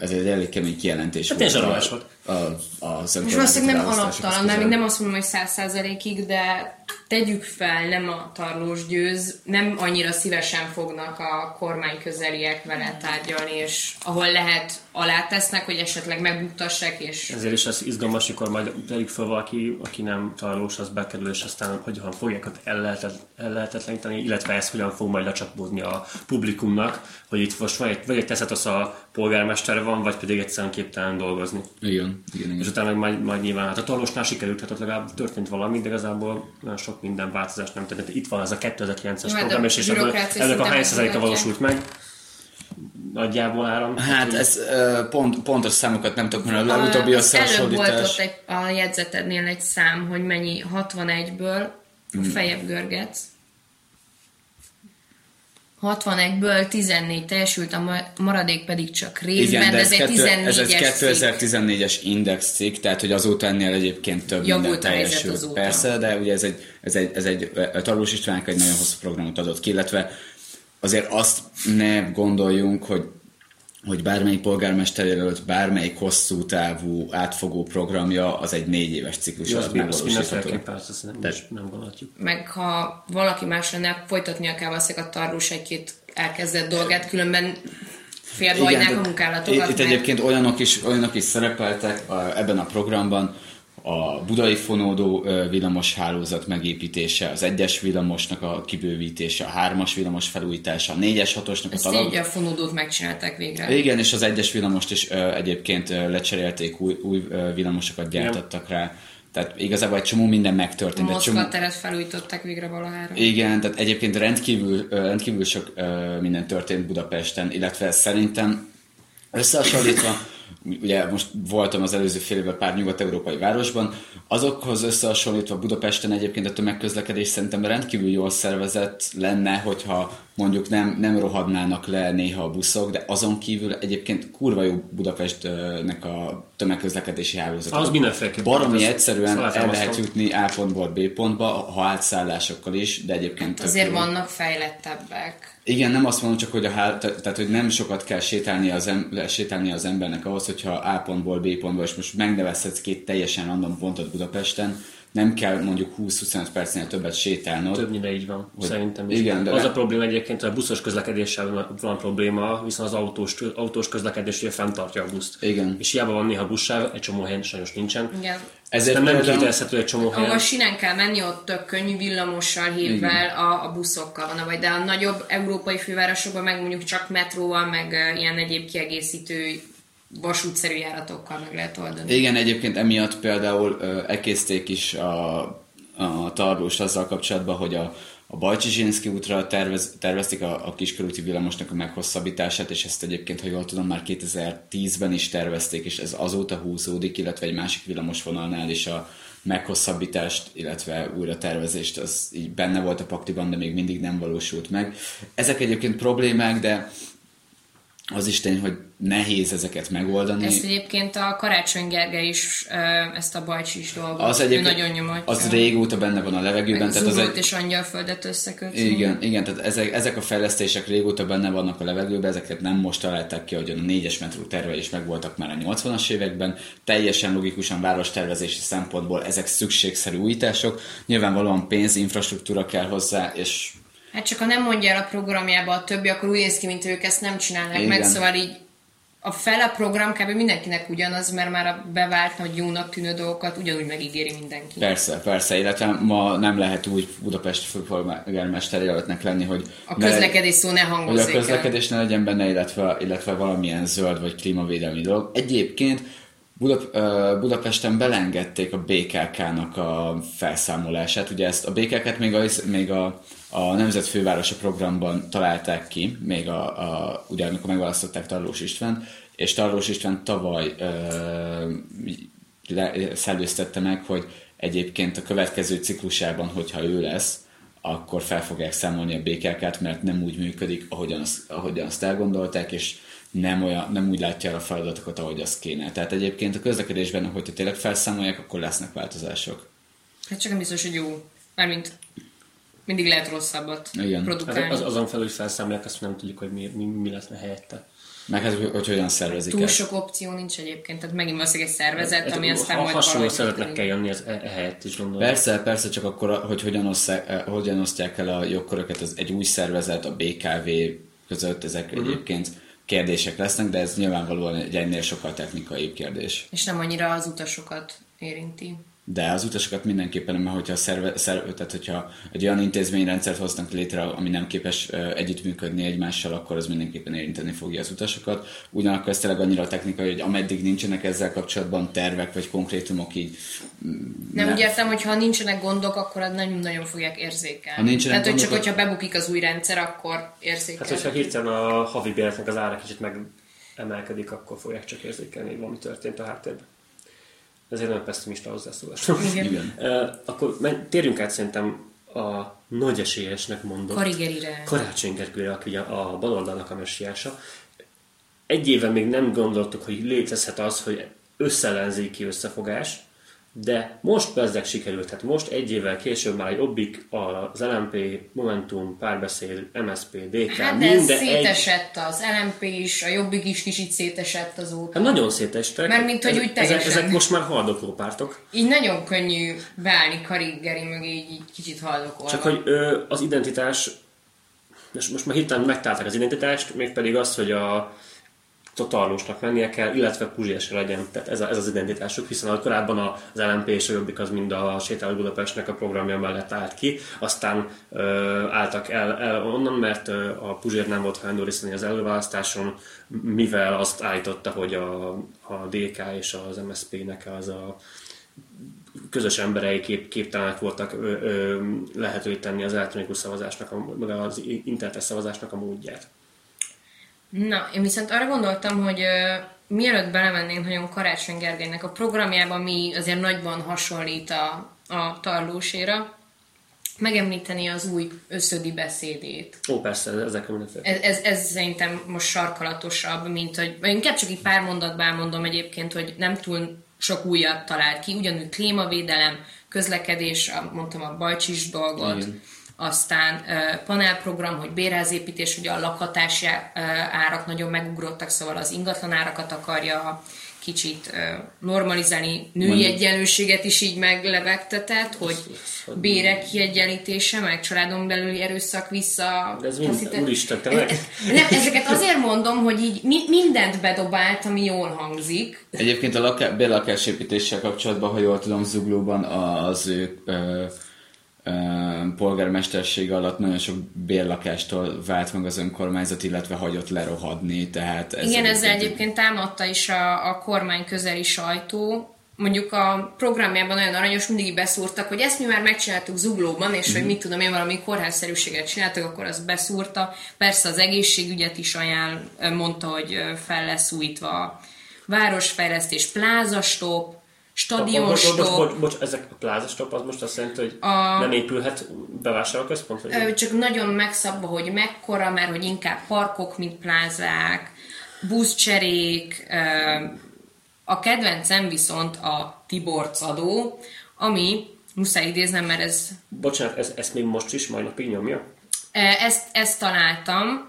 ez egy elég kemény kijelentés hát volt. volt. A, a, a Most valószínűleg nem alaptalan, mert még nem azt mondom, hogy száz százalékig, de tegyük fel, nem a tarlós győz, nem annyira szívesen fognak a kormány közeliek vele tárgyalni, és ahol lehet alátesznek, hogy esetleg megbuktassák, és... Ezért is az izgalmas, amikor majd tegyük fel valaki, aki nem tarlós, az bekerül, és aztán hogyan fogják ott ellehetetleníteni, illetve ez hogyan fog majd lecsapódni a publikumnak, hogy itt most vagy egy, vagy egy teszet az a polgármester van, vagy pedig egyszerűen képtelen dolgozni. Igen, igen, igen. És utána majd, majd nyilván, hát a tarlósnál sikerült, hát ott legalább történt valami, de igazából nagyon sok minden változás nem történt. Itt van az a 2009-es program, és, és ebből, ennek a hány százaléka valósult meg nagyjából áram. Hát ez pont, pontos számokat nem tudok mondani, a legutóbbi összehasonlítás. Előbb volt ott egy, a jegyzetednél egy szám, hogy mennyi 61-ből a fejebb görgetsz, 61-ből 14 teljesült, a maradék pedig csak részben, Igen, de ez, ez, egy ez egy 2014-es index cikk, tehát hogy azóta ennél egyébként több Javult minden teljesült. Persze, de ugye ez egy, ez egy, ez egy Tarlós Istvánk egy nagyon hosszú programot adott ki, illetve azért azt ne gondoljunk, hogy hogy bármelyik polgármester jelölt bármelyik hosszú távú átfogó programja az egy négy éves ciklus alatt megvalósítható. Nem, nem gondolhatjuk. Meg ha valaki más lenne, folytatnia kell valószínűleg a tarlós egy-két elkezdett dolgát, különben félbe a munkálatokat. Itt, itt egyébként olyanok is, olyanok is szerepeltek a, ebben a programban, a budai fonódó villamos hálózat megépítése, az egyes villamosnak a kibővítése, a hármas villamos felújítása, a négyes hatosnak a talap... Ezt a fonódót megcsinálták végre. Igen, és az egyes villamost is egyébként lecserélték, új, új villamosokat gyártottak rá. Tehát igazából egy csomó minden megtörtént. A Moszkva csomó... teret felújították végre valahára. Igen, tehát egyébként rendkívül, rendkívül sok minden történt Budapesten, illetve szerintem összehasonlítva ugye most voltam az előző fél évben pár nyugat-európai városban, azokhoz összehasonlítva Budapesten egyébként a tömegközlekedés szerintem rendkívül jól szervezett lenne, hogyha mondjuk nem, nem rohadnának le néha a buszok, de azon kívül egyébként kurva jó Budapestnek a tömegközlekedési hálózat. Az mindenféleképpen. Baromi egyszerűen el lehet jutni A pontból B pontba, ha átszállásokkal is, de egyébként... Azért vannak fejlettebbek. Igen, nem azt mondom csak, hogy, a hál, tehát, hogy nem sokat kell sétálni az, em, sétálni az embernek ahhoz, hogyha A pontból B pontba, és most megnevezhetsz két teljesen random pontot Budapesten, nem kell mondjuk 20-25 percnél többet sétálnod. Többnyire így van, hogy, szerintem is. Igen, de az le... a probléma egyébként, hogy a buszos közlekedéssel van probléma, viszont az autós, autós közlekedés ugye fenntartja a buszt. Igen. És hiába van néha buszsáv, egy csomó helyen sajnos nincsen. Igen. Ezért nem kivitelezhető egy csomó helyen. Ahol sinen kell menni, ott tök könnyű villamossal, hívvel, a, a buszokkal van, vagy de a nagyobb európai fővárosokban meg mondjuk csak metróval, meg ilyen egyéb kiegészítő vasútszerű járatokkal meg lehet oldani. Igen, egyébként emiatt például elkészték is a, a tarlóst azzal kapcsolatban, hogy a, a Bajcsizsinszki útra tervez, tervezték a, a kiskörúti villamosnak a meghosszabbítását, és ezt egyébként, ha jól tudom, már 2010-ben is tervezték, és ez azóta húzódik, illetve egy másik villamosvonalnál is a meghosszabbítást, illetve újra tervezést, az így benne volt a paktiban, de még mindig nem valósult meg. Ezek egyébként problémák, de az is tény, hogy nehéz ezeket megoldani. Ezt egyébként a Karácsony Gergely is ezt a bajcsis dolgot az egyébként, nagyon nyomatja. Az régóta benne van a levegőben. Meg tehát az egy... és angyalföldet összekötni. Igen, igen, tehát ezek, ezek a fejlesztések régóta benne vannak a levegőben, ezeket nem most találták ki, hogy a négyes metró is megvoltak már a 80-as években. Teljesen logikusan várostervezési szempontból ezek szükségszerű újítások. Nyilvánvalóan pénz, infrastruktúra kell hozzá, és Hát csak ha nem mondja el a programjába a többi, akkor úgy néz ki, mint ők ezt nem csinálnak Igen. meg, szóval így a fele program kb. mindenkinek ugyanaz, mert már a bevált nagy jónak tűnő dolgokat ugyanúgy megígéri mindenki. Persze, persze, illetve ma nem lehet úgy Budapest főpolgármester jelöltnek lenni, hogy a közlekedés ne, szó ne hangozzék Hogy a közlekedés ne legyen benne, illetve, illetve valamilyen zöld vagy klímavédelmi dolog. Egyébként Budap- Budapesten belengedték a BKK-nak a felszámolását. Ugye ezt a BKK-t még a, még a a Nemzetfővárosa programban találták ki, még a, a, ugye amikor megválasztották Tarlós István, és Tarlós István tavaly ö, le, szellőztette meg, hogy egyébként a következő ciklusában, hogyha ő lesz, akkor fel fogják számolni a BKK-t, mert nem úgy működik, ahogyan azt, ahogyan azt elgondolták, és nem, olyan, nem úgy látja a feladatokat, ahogy azt kéne. Tehát egyébként a közlekedésben, hogyha tényleg felszámolják, akkor lesznek változások. Hát csak nem biztos, hogy jó. Mármint mindig lehet rosszabbat Igen. produkálni. Az, azon felül, hogy felszámolják, azt nem tudjuk, hogy mi, mi, mi leszne helyette. Meg hát, hogy, hogy hogyan szervezik Túl ezt. sok opció nincs egyébként, tehát megint valószínűleg egy szervezet, hát, ami aztán majd Hasonló szervezetnek kell jönni az e, helyett is gondolom. Persze, persze, csak akkor, hogy hogyan osztják, eh, hogyan osztják el a jogköröket, az egy új szervezet, a BKV között, ezek uh-huh. egyébként kérdések lesznek, de ez nyilvánvalóan egy ennél sokkal technikai kérdés. És nem annyira az utasokat érinti de az utasokat mindenképpen, mert hogyha, szerve, szerve, tehát hogyha egy olyan intézményrendszert hoznak létre, ami nem képes együttműködni egymással, akkor az mindenképpen érinteni fogja az utasokat. Ugyanakkor ez tényleg annyira technikai, hogy ameddig nincsenek ezzel kapcsolatban tervek vagy konkrétumok így... Mm, nem, nem úgy értem, hogy ha nincsenek gondok, akkor nem nagyon fogják érzékelni. Ha nincsenek Tehát, gondok, hogy csak hogyha bebukik az új rendszer, akkor érzékelni. Hát, hogyha hirtelen a havi béletnek az ára kicsit megemelkedik, akkor fogják csak érzékelni, hogy valami történt a háttérben. Ez egy nagyon pessimista hozzászólás. Igen. Igen. Uh, akkor térjünk át szerintem a nagy esélyesnek mondott Karigerire. Karácsony Gergőre, aki a, a baloldalnak a messiása. Egy éve még nem gondoltuk, hogy létezhet az, hogy összellenzéki összefogás, de most bezzeg sikerült, tehát most egy évvel később már egy Obbik, az LMP, Momentum, Párbeszéd, MSP, DK, hát de minden szétesett egy... az LMP is, a Jobbik is kicsit szétesett azóta. Hát nagyon szétestek. Mert mint hogy úgy teljesen. Ezek, ezek most már haldokló pártok. Így nagyon könnyű beállni Karigeri mögé, így, így kicsit haldokolva. Csak hogy ö, az identitás, most, most már hirtelen megtalálták az identitást, mégpedig azt, hogy a totalósnak lennie kell, illetve puzsérse legyen. Tehát ez, a, ez az identitásuk, hiszen korábban az LMP és a Jobbik az mind a Sétáló Budapestnek a programja mellett állt ki, aztán ö, álltak el, el onnan, mert ö, a Puzsér nem volt hajlandó részt az előválasztáson, mivel azt állította, hogy a, a DK és az MSZP-nek az a közös emberei kép, képtelenek voltak ö, az elektronikus szavazásnak, a, az internetes szavazásnak a módját. Na, én viszont arra gondoltam, hogy uh, mielőtt belemennénk nagyon Karácsony Gergelynek a programjába, mi azért nagyban hasonlít a, a tarlóséra, megemlíteni az új összödi beszédét. Ó, persze, ezek ez, ez, ez szerintem most sarkalatosabb, mint hogy, inkább csak egy pár mondatban elmondom egyébként, hogy nem túl sok újat talált ki, ugyanúgy klímavédelem, közlekedés, mondtam a bajcsis dolgot, Igen. Aztán panelprogram, hogy bérházépítés, ugye a lakhatási árak nagyon megugrottak, szóval az ingatlan árakat akarja kicsit normalizálni, női Mondjuk. egyenlőséget is így meglevegtetett, hogy bérek kiegyenlítése, meg családon belüli erőszak vissza... De ez mind, úristen, te meg? Nem, ezeket azért mondom, hogy így mi, mindent bedobált, ami jól hangzik. Egyébként a laká- bérlakásépítéssel kapcsolatban, ha jól tudom, Zuglóban az ő ö, polgármesterség alatt nagyon sok bérlakástól vált meg az önkormányzat, illetve hagyott lerohadni. Tehát ez Igen, ezzel egyébként támadta is a, a kormány közeli sajtó, mondjuk a programjában nagyon aranyos, mindig beszúrtak, hogy ezt mi már megcsináltuk zuglóban, és hogy mhm. mit tudom én, valami kórházszerűséget csináltak, akkor azt beszúrta. Persze az egészségügyet is ajánl, mondta, hogy fel lesz újítva a városfejlesztés, plázastop, stadionstop. Bocs, bocs, bocs, ezek a plázastop, az most azt jelenti, hogy a, nem épülhet bevásárlóközpont? Vagy csak nagyon megszabva, hogy mekkora, mert hogy inkább parkok, mint plázák, buszcserék, a kedvencem viszont a Tiborc adó, ami, muszáj idéznem, mert ez... Bocsánat, ez, ezt még most is majd napig nyomja? Ezt, ezt találtam,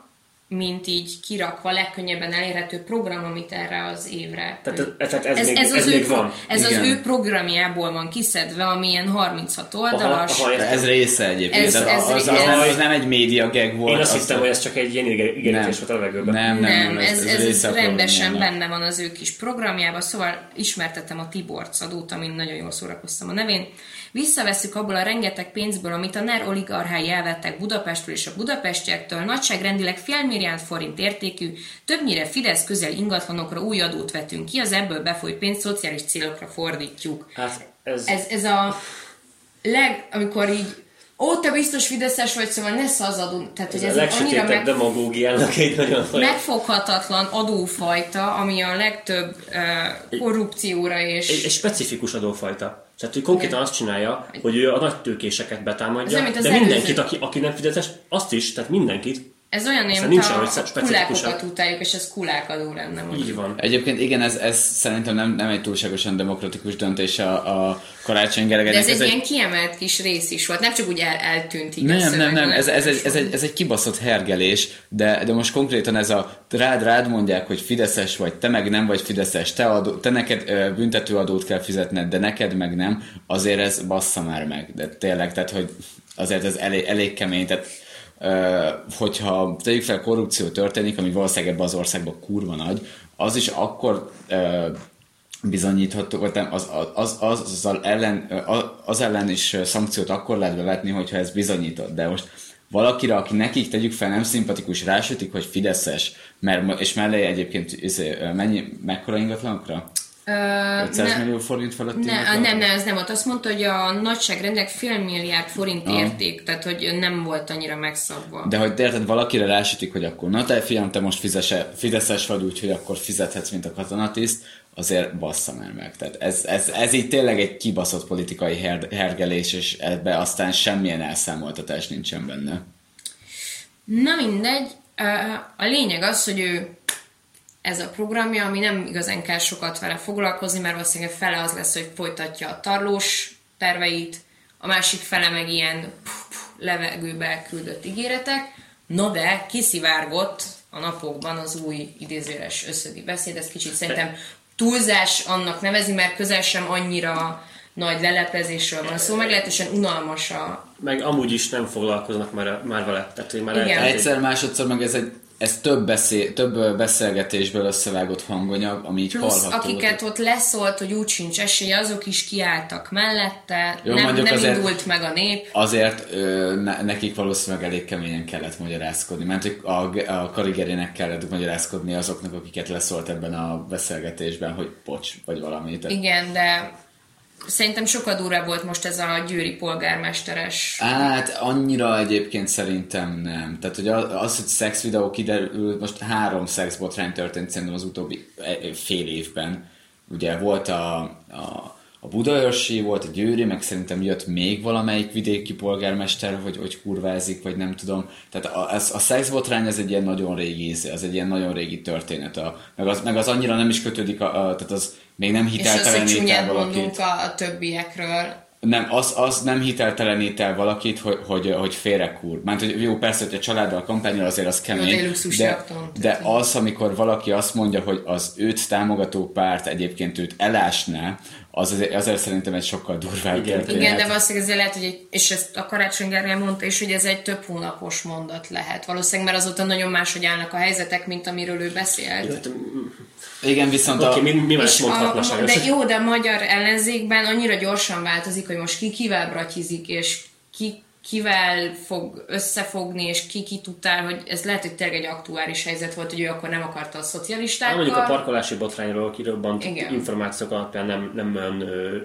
mint így kirakva legkönnyebben elérhető program, amit erre az évre. Tehát, ez, tehát ez, ez, még, ez, az ez még van. Ez Igen. az ő programjából van kiszedve, ami ilyen 36 oldalas. Aha, aha, ez része egyébként. Ez, ez, ez, az, az, az, az, nem egy média gag volt. Én azt hittem, hogy ez csak egy ilyen ígéretés volt a levegőben. Nem, nem, nem, ez, ez, ez, ez rendesen benne van az ő kis programjában, szóval ismertetem a Tibor Cadót, amin nagyon jól szórakoztam a nevén. Visszavesszük abból a rengeteg pénzből, amit a NER oligarchái elvettek Budapestről és a budapestiektől, nagyságrendileg fél milliárd forint értékű, többnyire Fidesz közel ingatlanokra új adót vetünk ki, az ebből befolyt pénzt szociális célokra fordítjuk. Hát ez... Ez, ez a leg, amikor így ó, te biztos Fideszes vagy, szóval ne szazadunk. Tehát, ez, hogy ez a annyira meg... demagógiának egy nagyon Megfoghatatlan adófajta, ami a legtöbb uh, korrupcióra és... Egy, egy specifikus adófajta. Tehát, hogy konkrétan Igen. azt csinálja, hogy ő a nagy tőkéseket betámadja, de mindenkit, aki, aki nem fizetes, azt is, tehát mindenkit ez olyan, mint a kulákokat utáljuk, és ez kulákadó lenne most. Így van. Egyébként igen, ez, ez szerintem nem, nem egy túlságosan demokratikus döntés a, a Karácsony Gergelynek. De ez, ez egy ilyen kiemelt kis rész is volt, nem csak úgy el, eltűnt így Nem, nem, nem, ez, ez, egy, ez, egy, ez egy kibaszott hergelés, de, de most konkrétan ez a rád, rád mondják, hogy Fideszes vagy, te meg nem vagy Fideszes, te, adó, te neked büntetőadót kell fizetned, de neked meg nem, azért ez bassza már meg. De tényleg, tehát hogy azért ez elég, elég kemény, tehát hogyha tegyük fel korrupció történik, ami valószínűleg ebben az országban kurva nagy, az is akkor bizonyítható, vagy nem, az, az, az, az, az, ellen, az ellen is szankciót akkor lehet bevetni, hogyha ez bizonyított. De most valakire, aki nekik tegyük fel nem szimpatikus, rásütik, hogy Fideszes, mert, és mellé egyébként izé, mennyi, mekkora ingatlanokra? 500 ne, millió forint felett? Ne, nem, nem, ez nem volt. Azt mondta, hogy a nagyságrendek fél milliárd forint ah. érték, tehát hogy nem volt annyira megszabva. De hogy érted, valakire rásütik, hogy akkor na te fiam, te most fizese, fideszes vagy, úgyhogy akkor fizethetsz, mint a katonatiszt, azért bassza már meg. Tehát ez, ez, ez így tényleg egy kibaszott politikai her, hergelés, és ebbe aztán semmilyen elszámoltatás nincsen benne. Na mindegy, a lényeg az, hogy ő ez a programja, ami nem igazán kell sokat vele foglalkozni, mert valószínűleg fele az lesz, hogy folytatja a tarlós terveit, a másik fele meg ilyen puh, puh, levegőbe küldött ígéretek, no de kiszivárgott a napokban az új idézőres összödi beszéd, ez kicsit szerintem túlzás annak nevezi, mert közel sem annyira nagy leleplezésről van szó, szóval meglehetősen unalmas a... Meg amúgy is nem foglalkoznak már, már vele. Tehát, hogy már Igen. Egyszer, másodszor meg ez egy ez több, beszél, több beszélgetésből összevágott hanganyag, ami így Plusz, hallható. akiket ott leszólt, hogy úgy sincs esélye, azok is kiálltak mellette, Jó, nem, nem azért, indult meg a nép. Azért ö, ne, nekik valószínűleg elég keményen kellett magyarázkodni, mert a, a Karigerének kellett magyarázkodni azoknak, akiket leszólt ebben a beszélgetésben, hogy pocs, vagy valami. Tehát... Igen, de Szerintem sokkal durvább volt most ez a győri polgármesteres. Hát annyira egyébként szerintem nem. Tehát, hogy az, hogy szex videó kiderült, most három szexbotrány történt szerintem az utóbbi e, fél évben. Ugye volt a, a a Budaörsi volt, a Győri, meg szerintem jött még valamelyik vidéki polgármester, hogy, hogy kurvázik, vagy nem tudom. Tehát a, ez, a szexbotrány ez egy ilyen nagyon régi, az egy ilyen nagyon régi történet. A, meg, az, meg az annyira nem is kötődik, a, a, tehát az még nem hiteltelenít el valakit. A, a többiekről nem, az, az nem hiteltelenít el valakit, hogy, hogy, hogy félrekúr. Mert hogy jó, persze, hogy a családdal kampányol azért az kemény, jó, de, de az, amikor valaki azt mondja, hogy az őt támogató párt egyébként őt elásná, az azért, azért szerintem egy sokkal durvább Igen, Igen de valószínűleg ezért lehet, hogy egy, és ezt a Karácsony Gergely mondta is, hogy ez egy több hónapos mondat lehet. Valószínűleg, mert azóta nagyon máshogy állnak a helyzetek, mint amiről ő beszélt. Igen, viszont okay, a... mi, mi más mondhatna De jó, de a magyar ellenzékben annyira gyorsan változik, hogy most ki kivel bratyizik, és ki kivel fog összefogni, és ki ki tudtál, hogy ez lehet, hogy tényleg egy aktuális helyzet volt, hogy ő akkor nem akarta a szocialistákkal. mondjuk a parkolási botrányról kirobbant Igen. információk alapján nem, nem olyan ö,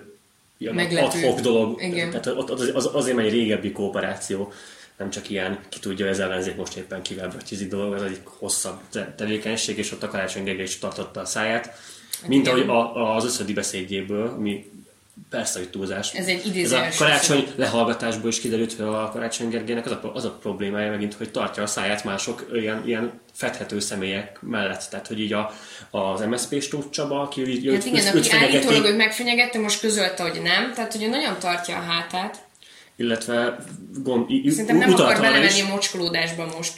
adhok dolog. Igen. Tehát az, az, azért egy régebbi kooperáció nem csak ilyen, ki tudja, hogy az ellenzék most éppen kivel bratyizik dolog, ez egy hosszabb tevékenység, és ott a Karácsony Gergely is tartotta a száját. Hát Mint ahogy a, az összödi beszédjéből, ami persze, hogy túlzás. Ez egy Ez a karácsony lehallgatásból is kiderült, hogy a Karácsony Gergelynek az a, az a problémája megint, hogy tartja a száját mások ilyen, ilyen fedhető személyek mellett. Tehát, hogy így a, az MSZP Stóth Csaba, aki így hát igen, aki állítólag őt megfenyegette, most közölte, hogy nem, tehát, hogy nagyon tartja a hátát illetve gond, Szerintem nem akar belemenni a mocskolódásba most.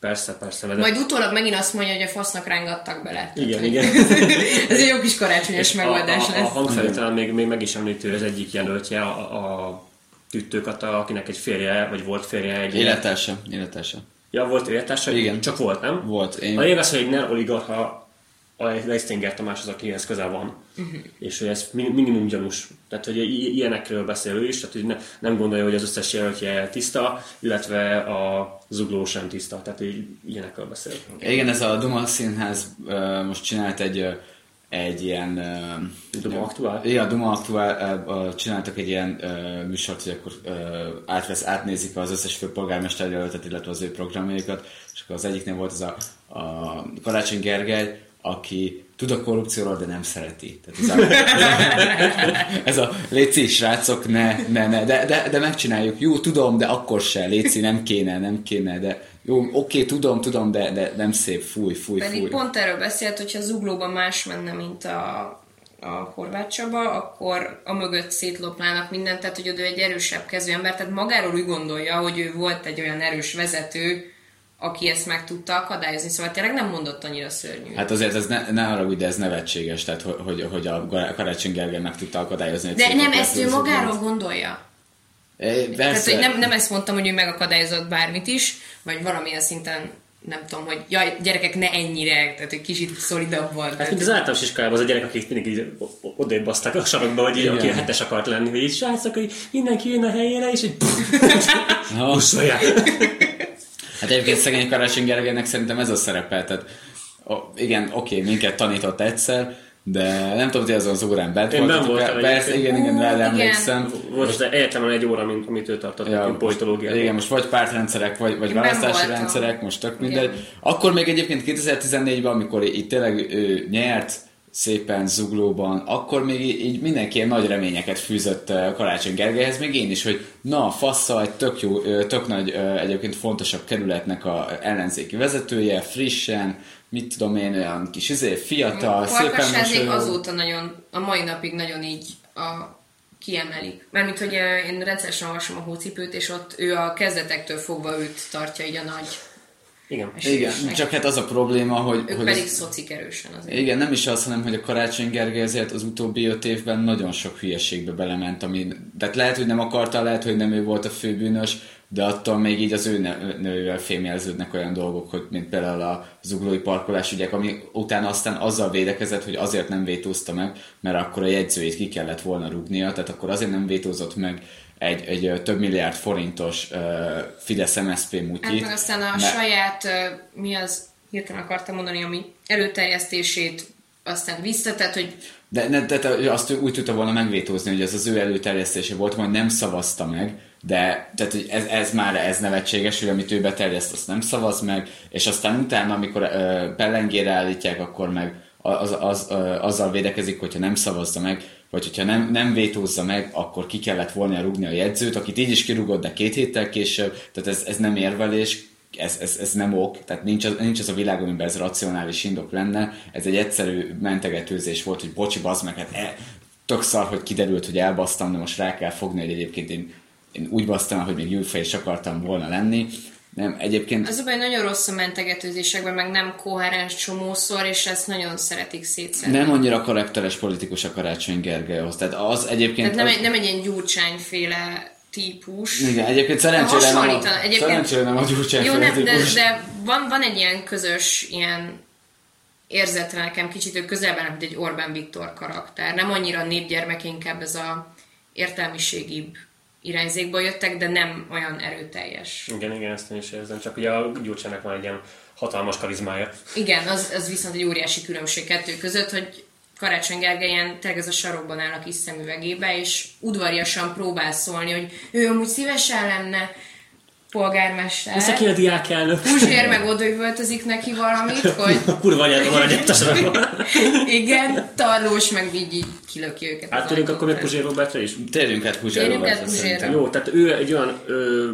Persze, persze. De... Majd utólag megint azt mondja, hogy a fasznak rángattak bele. Igen, Tehát, igen. ez egy jó kis karácsonyos megoldás a, a, lesz. A hangfelvételen még, még meg is említő az egyik jelöltje, a, a tüttőkata, akinek egy férje, vagy volt férje. Egy élettársa, élettársa. Ja, volt élettársa? Igen. Csak volt, nem? Volt. Én... A lényeg az, hogy egy NER oligarcha a Leistinger Tamás az, akihez közel van. Uh-huh. És hogy ez minimum gyanús. Tehát, hogy ilyenekről beszél ő is, tehát hogy ne, nem gondolja, hogy az összes jelöltje tiszta, illetve a zugló sem tiszta. Tehát hogy ilyenekről beszél. Igen, ez a Duma Színház uh, most csinált egy uh, egy ilyen... Uh, Duma Aktuál? Igen, Duma Aktuál uh, csináltak egy ilyen uh, műsort, hogy akkor uh, átvesz, átnézik az összes főpolgármester jelöltet, illetve az ő programjaikat, és akkor az egyiknél volt ez a, a Karácsony Gergely, aki tud a korrupcióról, de nem szereti. Tehát ez, a, ez a léci, srácok, ne, ne, ne, de, de, de megcsináljuk. Jó, tudom, de akkor se, léci, nem kéne, nem kéne, de jó, oké, tudom, tudom, de, de nem szép, fúj, fúj, Pedig fúj. pont erről beszélt, hogyha zuglóban más menne, mint a, a Horváth Csaba, akkor a mögött szétlopnának mindent, tehát hogy ő egy erősebb kezű ember, tehát magáról úgy gondolja, hogy ő volt egy olyan erős vezető, aki ezt meg tudta akadályozni, szóval tényleg nem mondott annyira szörnyű. Hát azért ez ne, ne arra, de ez nevetséges, tehát hogy, hogy a Karácsony Gergely meg tudta akadályozni. De nem, ezt ő magáról gondolja. É, Tehát, hogy nem, nem ezt mondtam, hogy ő megakadályozott bármit is, vagy valamilyen szinten nem tudom, hogy jaj, gyerekek, ne ennyire, tehát egy kicsit szolidabb volt. Hát, mint az általános iskolában az a gyerek, akik mindig így odébb basztak a sarokba, hogy így, aki a hetes akart lenni, hogy így srácok, hogy mindenki jön a helyére, és így puszolják. Hát egyébként szegény Karácsony Gergelynek szerintem ez a szerepe, tehát o, igen, oké, minket tanított egyszer, de nem tudom, hogy ez az órán bent Én nem voltam Persze, igen, igen, rá emlékszem. Volt az egyetemen egy óra, mint, amit ő tartott, ja, politológiát. Igen, most vagy pártrendszerek, vagy, vagy választási rendszerek, most tök mindegy. Igen. Akkor még egyébként 2014-ben, amikor itt tényleg ő nyert, szépen zuglóban, akkor még így mindenki ilyen nagy reményeket fűzött Karácsony Gergelyhez, még én is, hogy na, Fassa egy tök jó, tök nagy, egyébként fontosabb kerületnek a ellenzéki vezetője, frissen, mit tudom én, olyan kis izé, fiatal, szépen mosolyog. azóta nagyon, a mai napig nagyon így a kiemelik. Mármint, hogy én rendszeresen olvasom a hócipőt, és ott ő a kezdetektől fogva őt tartja így a nagy igen. Igen, csak hát az a probléma, hogy... Ők hogy pedig az... szocik erősen azért. Igen, nem is az, hanem hogy a Karácsony Gergely azért az utóbbi öt évben nagyon sok hülyeségbe belement, ami... Tehát lehet, hogy nem akarta, lehet, hogy nem ő volt a főbűnös, de attól még így az ő nővel fémjelződnek olyan dolgok, hogy mint például a zuglói parkolás ügyek, ami utána aztán azzal védekezett, hogy azért nem vétózta meg, mert akkor a jegyzőjét ki kellett volna rúgnia, tehát akkor azért nem vétózott meg egy, egy több milliárd forintos uh, Fidesz-MSZP mutyi. Hát meg aztán a mert... saját, uh, mi az, hirtelen akartam mondani, ami előterjesztését aztán visszatett, hogy de, ne, de, de azt úgy tudta volna megvétózni, hogy ez az ő előterjesztése volt, majd nem szavazta meg, de tehát, hogy ez, ez már ez nevetséges, hogy amit ő beterjeszt, azt nem szavaz meg, és aztán utána, amikor uh, pellengére állítják, akkor meg az, az, az, azzal védekezik, hogyha nem szavazza meg, vagy hogyha nem, nem vétózza meg, akkor ki kellett volna rúgni a jegyzőt, akit így is kirúgott, de két héttel később, tehát ez, ez nem érvelés, ez, ez, ez nem ok, tehát nincs az, nincs az a világ, amiben ez racionális indok lenne, ez egy egyszerű mentegetőzés volt, hogy bocsi, bazd meg, hát e, tök szar, hogy kiderült, hogy elbasztam, de most rá kell fogni, hogy egyébként én, én úgy basztam, hogy még jövőfej is akartam volna lenni, nem, egyébként... Az a baj, nagyon rossz a mentegetőzésekben, meg nem koherens csomószor, és ezt nagyon szeretik szétszedni. Nem annyira karakteres politikus a Karácsony Gergelyhoz. Tehát az egyébként... Tehát nem, az... egy, nem egy ilyen gyurcsányféle típus. Igen, egyébként szerencsére nem, a, egyébként... szerencsére nem a gyurcsányféle Jó, nem, típus. de, de van, van egy ilyen közös ilyen érzetre nekem kicsit, ő közelben, mint egy Orbán Viktor karakter. Nem annyira népgyermek, inkább ez a értelmiségibb irányzékból jöttek, de nem olyan erőteljes. Igen, igen, ezt én is érzem, csak ugye a Gyurcsának van egy ilyen hatalmas karizmája. Igen, az, az viszont egy óriási különbség kettő között, hogy Karácsony Gergelyen tényleg ez a sarokban áll a kis szemüvegébe, és udvariasan próbál szólni, hogy ő amúgy szívesen lenne polgármester. Ezt aki a diákelnök. Puzsér meg odaüvöltözik neki valamit, hogy... A kurva anyád maradj a sarokban. Igen, tarlós meg így, így kilöki őket. az Áttérünk akkor még ajtón. Puzsér Robertra is? Térjünk át Puzsér Térjünk szerintem. Jó, tehát ő egy olyan, ö,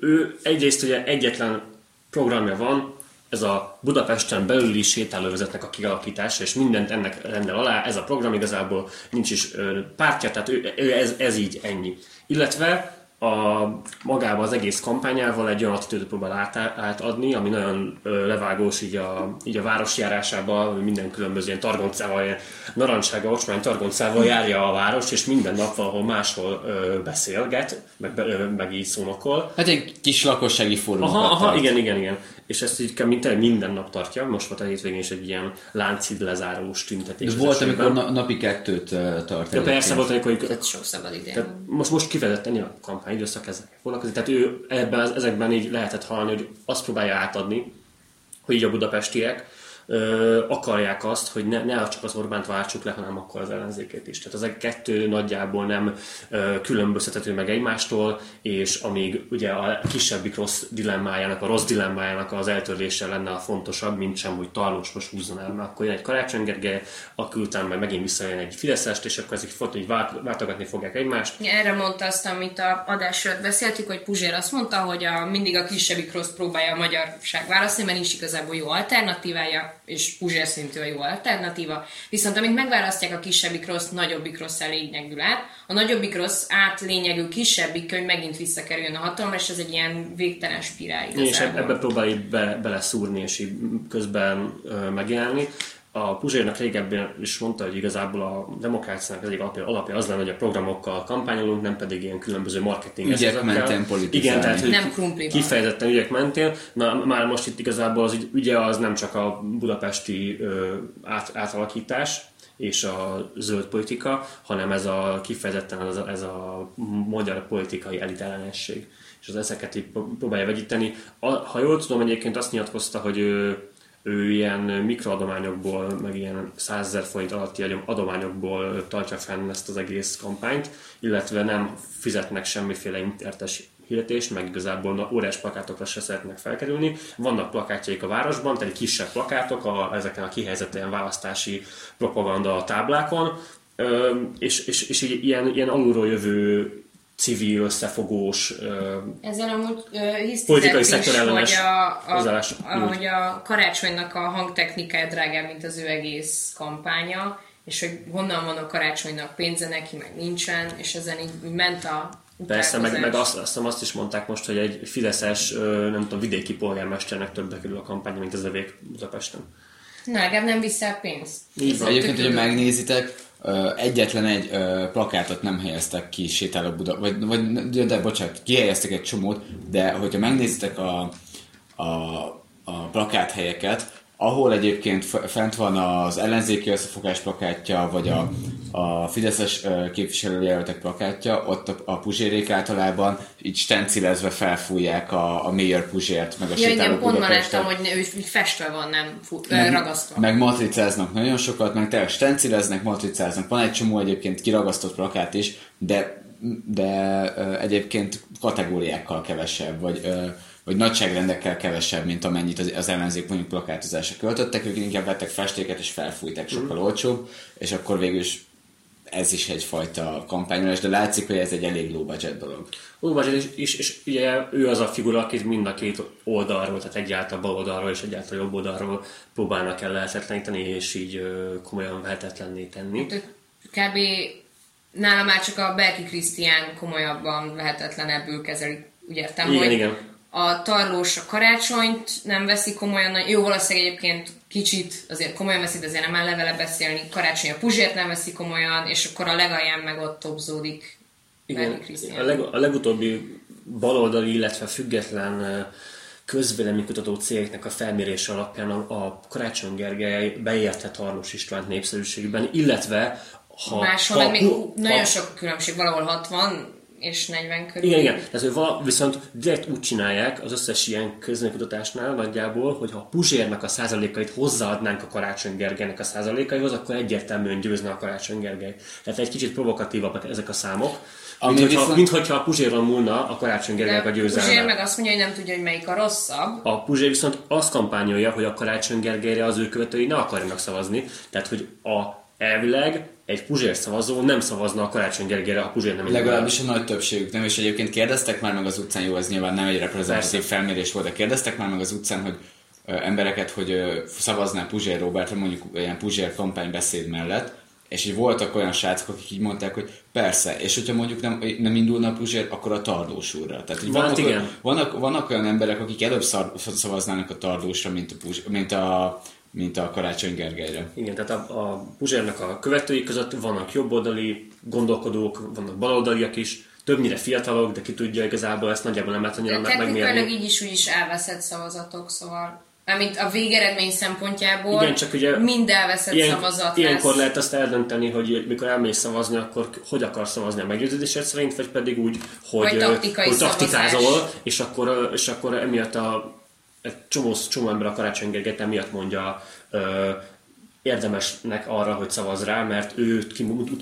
ő egyrészt ugye egyetlen programja van, ez a Budapesten belüli sétálóvezetnek a kialakítása, és mindent ennek rendel alá. Ez a program igazából nincs is pártja, tehát ő, ő ez, ez így ennyi. Illetve a, magával az egész kampányával egy olyan attitűdöt próbál át, átadni, ami nagyon ö, levágós így a, így a városjárásában, minden különböző ilyen targoncával, ilyen narancsága, ocsmány targoncával járja a város, és minden nap valahol máshol ö, beszélget, meg, ö, meg így szónokol. Hát egy kis lakossági fórumokat Aha, aha, tart. igen, igen, igen. És ezt így mint minden nap tartja. Most volt a hétvégén is egy ilyen láncid lezárós tüntetés. És az volt, esetben. amikor na- napi kettőt tart. Ja, egyébként. persze volt, amikor Tehát sok szabad van. most, most kifejezetten a kampány időszak ezek foglalkozik. Tehát ő ebben, ezekben így lehetett hallani, hogy azt próbálja átadni, hogy így a budapestiek ö, akarják azt, hogy ne, ne csak az Orbánt váltsuk le, hanem akkor az ellenzékét is. Tehát ezek kettő nagyjából nem ö, különböztethető meg egymástól, és amíg ugye a kisebbik rossz dilemmájának, a rossz dilemmájának az eltörlése lenne a fontosabb, mint sem, hogy Tarlós most húzzon el, mert akkor jön egy Karácsony Gergely, akkor utána majd megint visszajön egy Fideszest, és akkor ezek fontos, hogy vált, váltogatni fogják egymást. Erre mondta azt, amit a adás előtt beszéltük, hogy Puzsér azt mondta, hogy a, mindig a kisebbik rossz próbálja a magyarság választani, mert nincs igazából jó alternatívája, és Puzsér szintű a jó alternatíva. Viszont amint megválasztják a kisebbik rossz, nagyobbik rossz lényegül át, a nagyobbik rossz át lényegül kisebbik, hogy megint visszakerüljön a hatalomra, és ez egy ilyen végtelen spirál És igazából. eb- ebbe próbál így be, beleszúrni és így közben ö, megjelenni. A Puzsérnak régebben is mondta, hogy igazából a demokráciának az egyik alapja, alapja az lenne, hogy a programokkal kampányolunk, nem pedig ilyen különböző marketing Ügyek eszközökkel. mentén politizálni. Igen, tehát hogy Nem krumplival. kifejezetten ügyek mentén. Na, már most itt igazából az ügy- ügye az nem csak a budapesti ö, át, átalakítás, és a zöld politika, hanem ez a kifejezetten ez a, ez a magyar politikai elitellenesség. És az ezeket így pró- próbálja vegyíteni. A, ha jól tudom, egyébként azt nyilatkozta, hogy ő, ő ilyen mikroadományokból, meg ilyen 100 ezer forint alatti adományokból tartja fenn ezt az egész kampányt, illetve nem fizetnek semmiféle internetes hirdetést, meg igazából na- óriás plakátokra se szeretnek felkerülni. Vannak plakátjaik a városban, tehát kisebb plakátok a, ezeken a kihelyezett ilyen választási propaganda táblákon, és, és, és így ilyen, ilyen alulról jövő civil, összefogós, ö, Ezzel amúgy uh, Politikai is, szektorellenes hogy a, a, hogy a karácsonynak a hangtechnikája drágább, mint az ő egész kampánya, és hogy honnan van a karácsonynak pénze, neki meg nincsen, és ezen így, így ment a Persze, meg, meg azt, azt, azt is mondták most, hogy egy fideszes, nem tudom, vidéki polgármesternek többbe kerül a kampány, mint az övék Budapesten. Na, legalább nem viszel pénzt. Így van. Egyébként, hogyha megnézitek, egyetlen egy plakátot nem helyeztek ki sétáló Buda, vagy, vagy de bocsánat, kihelyeztek egy csomót, de hogyha megnézitek a, a, a plakáthelyeket, ahol egyébként fent van az ellenzéki összefogás plakátja, vagy a, a Fideszes képviselőjelöltek plakátja, ott a, a puzsérék általában így stencilezve felfújják a, a Mayor Puzsért, meg a Ja, sétáló igen, pont ma láttam, hogy ő festve van, nem fu- ö, ragasztva. Meg matricáznak nagyon sokat, meg tényleg stencileznek, matricáznak. Van egy csomó egyébként kiragasztott plakát is, de, de ö, egyébként kategóriákkal kevesebb, vagy, ö, vagy nagyságrendekkel kevesebb, mint amennyit az, az ellenzék mondjuk plakátozásra költöttek, ők inkább vettek festéket és felfújták sokkal olcsóbb, és akkor végül is ez is egyfajta kampányolás, de látszik, hogy ez egy elég low budget dolog. Low budget, és, és, és ugye ő az a figura, akit mind a két oldalról, tehát egyáltalán bal oldalról és egyáltalán jobb oldalról próbálnak el lehetetleníteni, és így komolyan vehetetlenné tenni. Kb. nála már csak a Berki Krisztián komolyabban vehetetlenebbül kezeli. Úgy értem, igen, hogy igen a tarlós a karácsonyt nem veszi komolyan, jó, valószínűleg egyébként kicsit azért komolyan veszi, de azért nem áll beszélni, karácsony a Puzsért nem veszi komolyan, és akkor a legalján meg ott topzódik. Igen, a, leg, a legutóbbi baloldali, illetve független közvéleménykutató cégeknek a felmérése alapján a, a Karácsony Gergely beérte Tarlós Istvánt népszerűségben, illetve ha... Máshol ha, még ha, nagyon sok különbség, valahol 60, és 40 körül. Igen, igen. Tehát, hogy vala, viszont direkt úgy csinálják az összes ilyen közönkutatásnál nagyjából, hogy ha a Puzsérnak a százalékait hozzáadnánk a Karácsony Gergelynek a százalékaihoz, akkor egyértelműen győzne a Karácsony Gergely. Tehát egy kicsit provokatívabbak ezek a számok. Ami mint, hogyha, viszont... mint hogyha a Puzséron múlna a Karácsony Gergelynek a győzelme. Puzsér meg azt mondja, hogy nem tudja, hogy melyik a rosszabb. A Puzsér viszont azt kampányolja, hogy a Karácsony Gergelyre az ő követői ne akarjanak szavazni. Tehát, hogy a elvileg egy Puzsér szavazó nem szavazna a Karácsony Gergelyre, ha Puzsér nem Legalábbis a nagy többségük nem, és egyébként kérdeztek már meg az utcán, jó, ez nyilván nem egy reprezentatív felmérés volt, de kérdeztek már meg az utcán, hogy ö, embereket, hogy ö, szavazná Puzsér Robertra, mondjuk ilyen Puzsér kampánybeszéd mellett, és így voltak olyan srácok, akik így mondták, hogy persze, és hogyha mondjuk nem, nem indulna a Puzsér, akkor a Tardós úrra. Tehát így vannak, igen. vannak, vannak, olyan emberek, akik előbb szavaznának a Tardósra, mint a, Puzsér, mint a mint a Karácsony Gergelyre. Igen, tehát a, a Puzsérnek a követői között vannak jobboldali gondolkodók, vannak baloldaliak is, többnyire fiatalok, de ki tudja igazából ezt nagyjából nem lehet annyira de megmérni. így is úgy is elveszett szavazatok, szóval mint a végeredmény szempontjából Igen, csak ugye mind elveszett ilyen, szavazat Ilyenkor lesz. lehet azt eldönteni, hogy mikor elmész szavazni, akkor hogy akarsz szavazni a meggyőződésed szerint, vagy pedig úgy, hogy, hogy, hogy taktikázol, és akkor, és akkor emiatt a egy csomó, csomó ember a Karácsony Gergelyt miatt mondja ö, érdemesnek arra, hogy szavaz rá, mert ő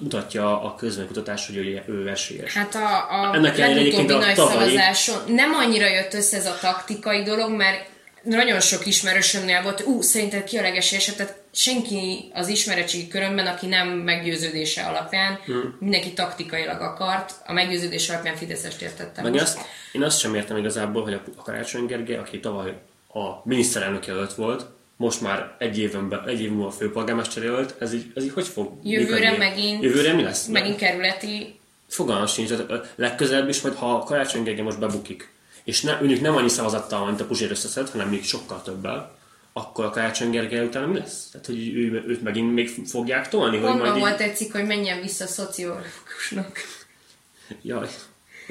mutatja a közvéleménykutatás, hogy ő, ő esélyes. Hát a, a Ennek legutóbbi nagy tavalyi... szavazáson nem annyira jött össze ez a taktikai dolog, mert nagyon sok ismerősömnél volt, ú, szerinted ki a legesélyesebb, tehát senki az ismeretségi körömben, aki nem meggyőződése alapján, hmm. mindenki taktikailag akart, a meggyőződés alapján Fideszest értettem. Meg azt, én azt sem értem igazából, hogy a Karácsony Gergely, aki tavaly a miniszterelnök jelölt volt, most már egy, éven egy év múlva főpolgármester jelölt, ez így, ez így hogy fog Jövőre működni? megint, Jövőre mi lesz? Megint kerületi. Fogalmam sincs, legközelebb is, hogy ha Karácsony Gergely most bebukik, és ne, mondjuk nem annyi szavazattal, mint a Puzsér összeszed, hanem még sokkal többel, akkor a Karácsony Gergely után mi lesz? Tehát, hogy ő, őt megint még fogják tolni? Honnan hogy majd volt így... egy cikk, hogy menjen vissza szociológusnak? Jaj,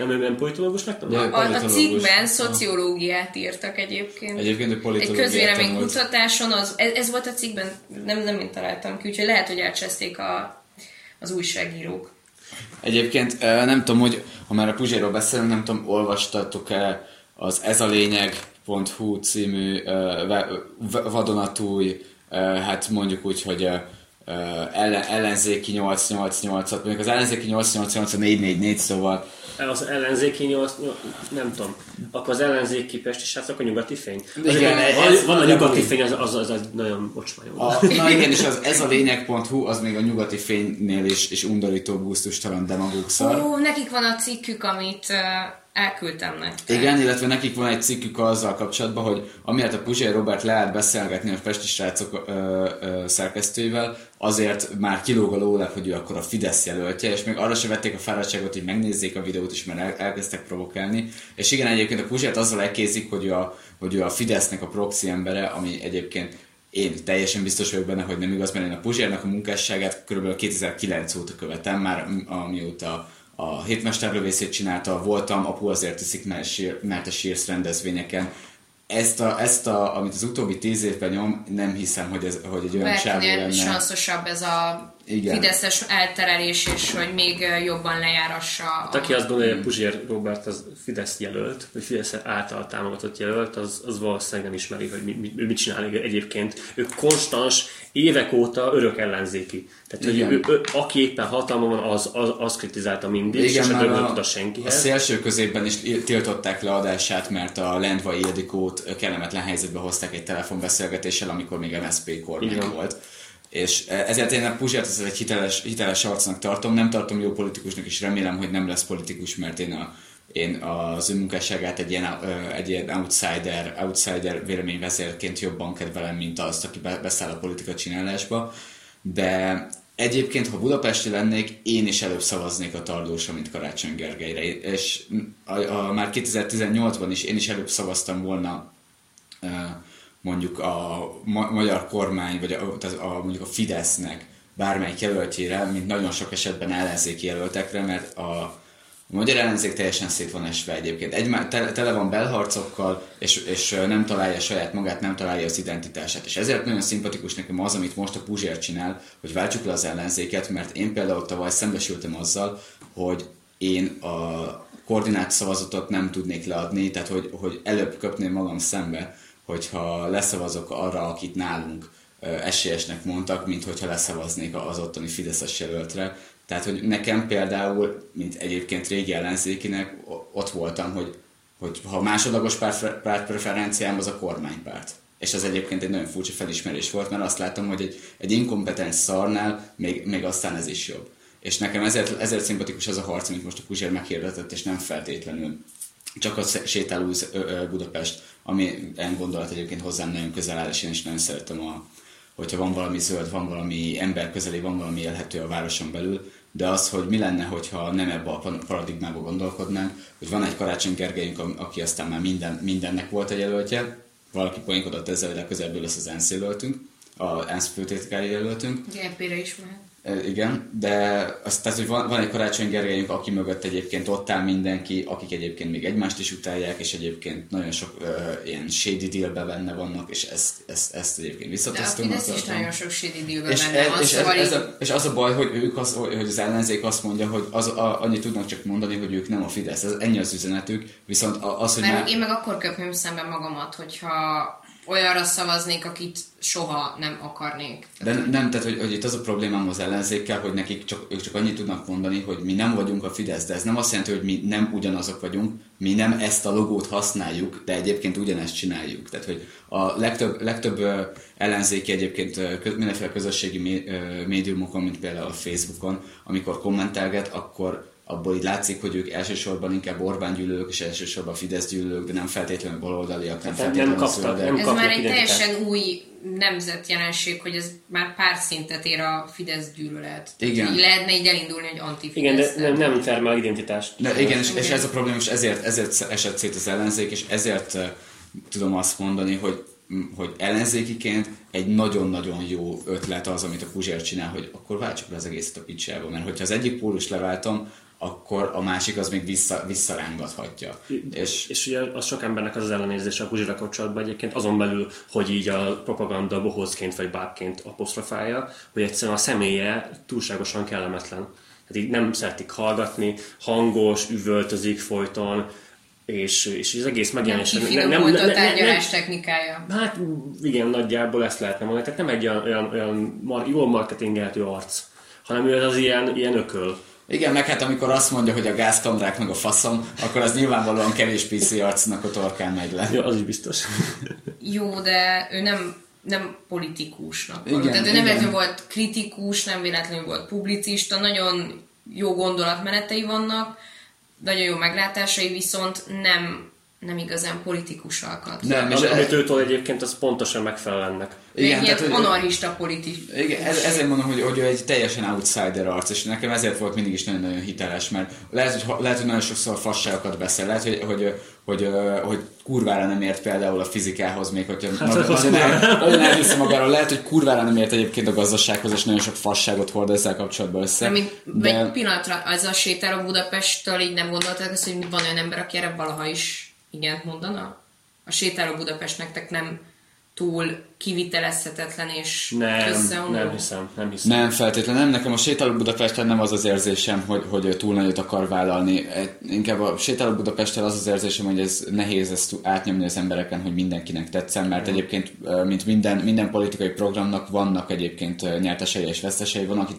nem, nem politológusnak tanult? Ja, a, a cikkben szociológiát írtak egyébként. Egyébként politológiát Egy közvéleménykutatáson, az, ez, ez, volt a cikkben, nem, nem én találtam ki, úgyhogy lehet, hogy elcseszték a, az újságírók. Egyébként nem tudom, hogy ha már a Puzséről beszélünk, nem tudom, olvastatok-e az Ez a lényeg.hu című vadonatúj, hát mondjuk úgy, hogy ellen, ellenzéki 888-at, mondjuk az ellenzéki 888 a 444, szóval az ellenzéki 8, nem tudom, akkor az ellenzéki pesti srácok a nyugati fény. Igen, ez, van a nyugati fény, az, az, az, az nagyon ocsmányom. Na igen, és az, ez a lényeg.hu, az még a nyugati fénynél is, is undorító, gusztustalan demagóg szar. Ó, nekik van a cikkük, amit uh, elküldtem nektek. Igen, illetve nekik van egy cikkük azzal kapcsolatban, hogy amiért a Puzsér Robert lehet beszélgetni a Pesti srácok ö, szerkesztőivel, azért már kilóg a lóleg, hogy ő akkor a Fidesz jelöltje, és még arra sem vették a fáradtságot, hogy megnézzék a videót is, mert el, elkezdtek provokálni. És igen, egyébként a Puzsért azzal elkézik, hogy, a, hogy ő a Fidesznek a proxy embere, ami egyébként én teljesen biztos vagyok benne, hogy nem igaz, mert én a Puzsérnak a munkásságát kb. 2009 óta követem, már amióta a hétmesterlövészét csinálta, voltam, apu azért iszik, mert a sírsz rendezvényeken. Ezt, a, ezt a, amit az utóbbi tíz évben nyom, nem hiszem, hogy, ez, hogy egy olyan csávó lenne. sanszosabb ez a igen. fideszes elterelés, és hogy még jobban lejárassa. Hát, aki azt gondolja, hogy Puzsér Robert az Fidesz jelölt, vagy Fidesz által támogatott jelölt, az, az valószínűleg nem ismeri, hogy mi, mi, mit csinál egyébként. Ő konstans, évek óta örök ellenzéki. Tehát, hogy ő, ő, aki éppen hatalma van, az, az, az kritizálta mindig, Igen, és nem tud a senkihez. A szélső középben is tiltották le adását, mert a Lendvai Ildikót kellemetlen helyzetbe hozták egy telefonbeszélgetéssel, amikor még MSZP kormány volt És ezért én a Puzsért ez egy hiteles, hiteles arcnak tartom, nem tartom jó politikusnak, és remélem, hogy nem lesz politikus, mert én, a, én az ő munkásságát egy ilyen, egy ilyen outsider, outsider véleményvezérként jobban kedvelem, mint azt, aki beszáll a politika csinálásba. De Egyébként, ha budapesti lennék, én is előbb szavaznék a Tardósra, mint Karácsony Gergelyre. És a, a, már 2018-ban is én is előbb szavaztam volna mondjuk a ma- magyar kormány, vagy a, a, mondjuk a Fidesznek bármelyik jelöltjére, mint nagyon sok esetben ellenzéki jelöltekre, mert a, a magyar ellenzék teljesen szét van esve egyébként. Egy, tele, tele van belharcokkal, és, és nem találja saját magát, nem találja az identitását. És ezért nagyon szimpatikus nekem az, amit most a Puzsér csinál, hogy váltsuk le az ellenzéket, mert én például tavaly szembesültem azzal, hogy én a koordinált szavazatot nem tudnék leadni, tehát hogy, hogy előbb köpném magam szembe, hogyha leszavazok arra, akit nálunk esélyesnek mondtak, mint hogyha leszavaznék az ottani Fideszes jelöltre. Tehát, hogy nekem például, mint egyébként régi ellenzékinek, ott voltam, hogy, hogy ha másodlagos párt, párt preferenciám, az a kormánypárt. És ez egyébként egy nagyon furcsa felismerés volt, mert azt látom, hogy egy, egy inkompetens szarnál még, még aztán ez is jobb. És nekem ezért, ezért szimpatikus az a harc, amit most a Puzsér meghirdetett, és nem feltétlenül csak a sétáló Budapest, ami en gondolat egyébként hozzám nagyon közel áll, és én is nagyon szeretem, a, hogyha van valami zöld, van valami ember közeli, van valami élhető a városon belül, de az, hogy mi lenne, hogyha nem ebbe a paradigmába gondolkodnánk, hogy van egy Karácsony Gergelyünk, aki aztán már minden, mindennek volt egy jelöltje, valaki poénkodott ezzel, hogy legközelebb lesz az ENSZ jelöltünk, a ENSZ főtétkári jelöltünk. GP-re is mehet. Igen, de azt, tehát, hogy van, van egy Karácsony Gergelyünk, aki mögött egyébként ott áll mindenki, akik egyébként még egymást is utálják, és egyébként nagyon sok uh, ilyen shady dealbe benne vannak, és ezt, ezt, ezt egyébként visszatasztunk. De a Fidesz is nagyon sok shady dealbe és benne van, és, szóval ez, ez a, és az a baj, hogy ők az, hogy az ellenzék azt mondja, hogy az, a, annyit tudnak csak mondani, hogy ők nem a Fidesz, ez ennyi az üzenetük, viszont az, hogy Mert már... én meg akkor köpném szemben magamat, hogyha olyanra szavaznék, akit soha nem akarnék. De nem, tehát hogy, hogy itt az a problémám az ellenzékkel, hogy nekik csak, ők csak annyit tudnak mondani, hogy mi nem vagyunk a Fidesz, de ez nem azt jelenti, hogy mi nem ugyanazok vagyunk, mi nem ezt a logót használjuk, de egyébként ugyanezt csináljuk. Tehát, hogy a legtöbb, legtöbb ellenzéki egyébként mindenféle közösségi médiumokon, mint például a Facebookon, amikor kommentelget, akkor abból így látszik, hogy ők elsősorban inkább Orbán gyűlölők, és elsősorban Fidesz gyűlölők, de nem feltétlenül baloldaliak, nem feltétlenül nem kaptak, nem Ez már egy teljesen új nemzetjelenség, hogy ez már pár szintet ér a Fidesz gyűlölet. Igen. Így lehetne így elindulni, hogy anti Igen, de nem, nem termel identitást. De igen, és, és ez a probléma, és ezért, ezért esett szét az ellenzék, és ezért uh, tudom azt mondani, hogy hogy ellenzékiként egy nagyon-nagyon jó ötlet az, amit a Puzsér csinál, hogy akkor váltsuk le az egészet a picsába, mert hogyha az egyik pólus leváltom, akkor a másik az még vissza, visszarángathatja. És, és ugye az sok embernek az az ellenérzése a Puzsira kapcsolatban egyébként azon belül, hogy így a propaganda bohózként vagy bábként apostrofálja, hogy egyszerűen a személye túlságosan kellemetlen. Tehát így nem szeretik hallgatni, hangos, üvöltözik folyton, és, és az egész megjelenés... Nem nem, nem, nem, a tárgyalás nem, technikája. Hát igen, nagyjából ezt lehetne mondani. Tehát nem egy olyan, olyan, olyan jól marketingelhető arc, hanem ő az ilyen, ilyen ököl. Igen, meg hát amikor azt mondja, hogy a gázkamrák meg a faszom, akkor az nyilvánvalóan kevés PC arcnak a torkán megy le. Ja, az is biztos. Jó, de ő nem, nem politikusnak igen, Tehát ő nem véletlenül volt kritikus, nem véletlenül volt publicista, nagyon jó gondolatmenetei vannak, nagyon jó meglátásai, viszont nem, nem igazán politikus alkat. Nem, és amit őtől egyébként az pontosan megfelel ennek. Igen, ilyen tehát, anarchista politikus. Igen, ez, ezért mondom, hogy, hogy ő egy teljesen outsider arc, és nekem ezért volt mindig is nagyon-nagyon hiteles, mert lehet, hogy, lehet, hogy nagyon sokszor fasságokat beszél, lehet, hogy, hogy, hogy, hogy, hogy kurvára nem ért például a fizikához, még hogyha hát, maga, nagyon, el, nagyon elhiszi magáról, lehet, hogy kurvára nem ért egyébként a gazdasághoz, és nagyon sok fasságot hord ezzel kapcsolatban össze. Mint, de... Egy pillanatra, az a sétáló Budapesttől így nem gondolták azt, hogy van olyan ember, aki erre valaha is igent mondana? A sétáló Budapest nektek nem túl kivitelezhetetlen és nem, nem hiszem, nem hiszem. Nem feltétlenül, nem. Nekem a sétáló Budapesten nem az az érzésem, hogy, hogy túl nagyot akar vállalni. Inkább a sétáló Budapesten az az érzésem, hogy ez nehéz ezt átnyomni az embereken, hogy mindenkinek tetszen, mert mm. egyébként, mint minden, minden politikai programnak vannak egyébként nyertesei és vesztesei, van, aki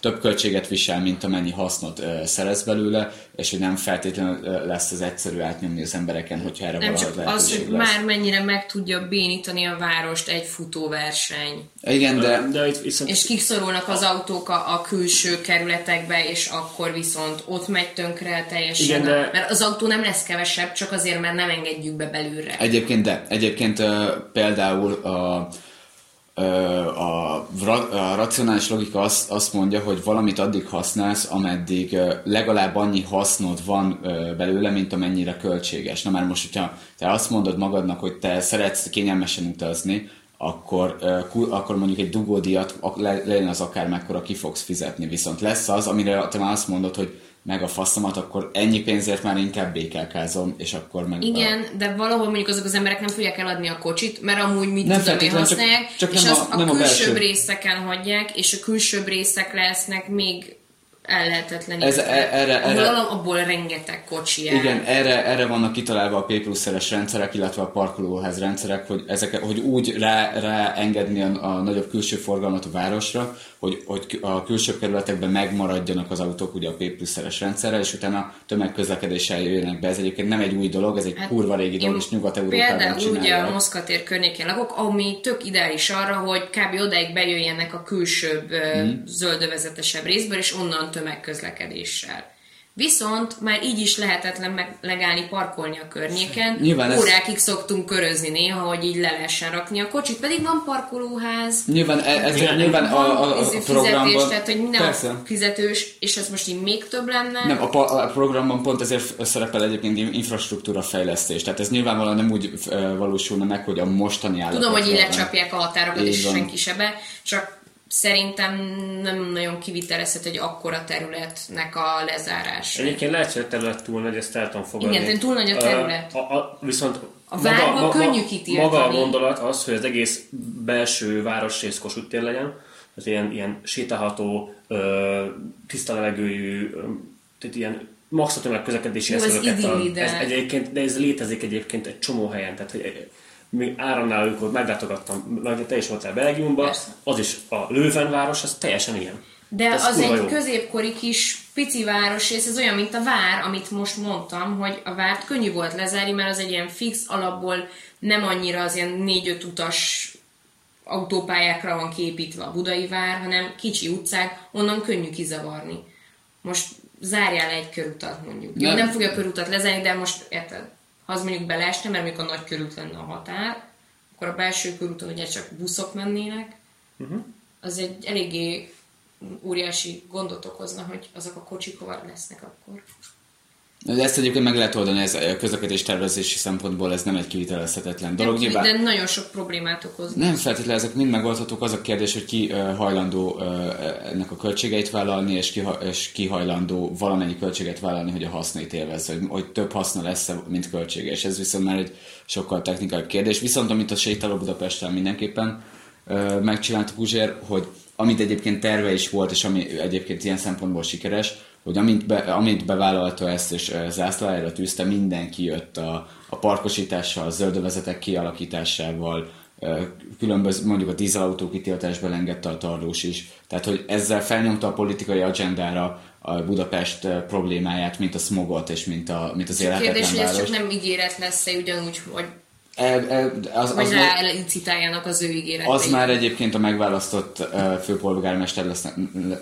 több költséget visel, mint amennyi hasznot szerez belőle, és hogy nem feltétlenül lesz az egyszerű átnyomni az embereken, hogyha erre nem csak az, hogy lesz. már mennyire meg tudja bénítani a várost egy egy futóverseny. Igen, de... de itt viszont... És kiszorulnak az autók a, a külső kerületekbe, és akkor viszont ott megy tönkre teljesen. Igen, de... Mert az autó nem lesz kevesebb, csak azért, mert nem engedjük be belülre. Egyébként de. Egyébként uh, például a a, a racionális logika azt, azt mondja, hogy valamit addig használsz, ameddig legalább annyi hasznod van belőle, mint amennyire költséges. Na már most, hogyha te azt mondod magadnak, hogy te szeretsz kényelmesen utazni, akkor, akkor mondjuk egy dugódiat legyen az akár mekkora ki fogsz fizetni. Viszont lesz az, amire te már azt mondod, hogy meg a faszomat, akkor ennyi pénzért már inkább békelkázom, és akkor meg... Igen, a... de valahol mondjuk azok az emberek nem fogják eladni a kocsit, mert amúgy mit nem tudom én használják, csak, csak és nem azt a, a, a külsőbb részeken hagyják, és a külsőbb részek lesznek még ellehetetlenítve. Ez, e, erre, erre, abból rengeteg kocsi el. Igen, erre, erre vannak kitalálva a P plusz rendszerek, illetve a parkolóház rendszerek, hogy, ezek, hogy úgy rá, rá engedni a, a nagyobb külső forgalmat a városra, hogy, hogy a külső kerületekben megmaradjanak az autók ugye a P plusz rendszerrel, és utána tömegközlekedéssel jöjjenek be. Ez egyébként nem egy új dolog, ez egy hát, kurva régi dolog, és Nyugat-Európában Például ugye a Moszkvatér környékén lakok, ami tök ideális arra, hogy kb. odáig bejöjjenek a külsőbb, hmm. zöldövezetesebb részből, és onnan tömegközlekedéssel. Viszont már így is lehetetlen megállni parkolni a környéken. Nyilván Órákig ez... szoktunk körözni néha, hogy így le lehessen rakni a kocsit, pedig van parkolóház. Nyilván ez, ez Igen, nyilván a, a, a programban... Fizetés, tehát hogy minden Persze. fizetős, és ez most így még több lenne. Nem, a, a programban pont ezért szerepel egyébként infrastruktúra fejlesztés. Tehát ez nyilvánvalóan nem úgy valósulna meg, hogy a mostani állapot. Tudom, hogy így lecsapják a határokat, és senki se be, csak szerintem nem nagyon kivitelezhet egy akkora területnek a lezárása. Egyébként lehet, hogy a terület túl nagy, ezt el tudom fogadni. Igen, túl nagy a terület. A, a, a, viszont a várba maga, könnyű kitiltani. Maga a gondolat az, hogy az egész belső városrész Kossuth tér legyen, az ilyen, ilyen sétálható, tiszta levegőjű, tehát ilyen max a tömegközlekedési eszközöket. Ez egyébként, de ez létezik egyébként egy csomó helyen, tehát hogy még áramnál, amikor meglátogattam, meg te is voltál Belgiumban, az is a Lővenváros, az teljesen ilyen. De ez az egy jó. középkori kis pici város, és ez olyan, mint a vár, amit most mondtam, hogy a várt könnyű volt lezárni, mert az egy ilyen fix alapból nem annyira az ilyen négy-öt utas autópályákra van képítve a budai vár, hanem kicsi utcák, onnan könnyű kizavarni. Most zárjál egy körutat mondjuk. Nem, nem fogja a körutat lezárni, de most érted, ha az mondjuk beleesne, mert mondjuk a nagy körút lenne a határ, akkor a belső körúton ugye csak buszok mennének, uh-huh. az egy eléggé óriási gondot okozna, hogy azok a kocsik hova lesznek akkor. De ezt egyébként meg lehet oldani, ez a közlekedés tervezési szempontból ez nem egy kivitelezhetetlen dolog. De, Nyilván, de nagyon sok problémát okoz. Nem feltétlenül ezek mind megoldhatók, az a kérdés, hogy ki hajlandó uh, ennek a költségeit vállalni, és ki, és ki hajlandó valamennyi költséget vállalni, hogy a hasznait élvezze, hogy, hogy több haszna lesz, mint költsége. És ez viszont már egy sokkal technikai kérdés. Viszont amit a sétáló Budapesten mindenképpen megcsinált Puzsér, hogy amit egyébként terve is volt, és ami egyébként ilyen szempontból sikeres, hogy amint, be, amint bevállalta ezt és zászlájára tűzte, mindenki jött a, a parkosítással, a zöldövezetek kialakításával, különböző, mondjuk a dízelautó kitiltásba engedte a tarlós is. Tehát, hogy ezzel felnyomta a politikai agendára a Budapest problémáját, mint a smogot és mint, a, mint az élhetetlen Kérdés, város. hogy ez csak nem ígéret lesz-e ugyanúgy, hogy E, e, az, Vagy az rá incitáljanak az ő ígéreteit. Az már egyébként a megválasztott uh, főpolgármester lesz,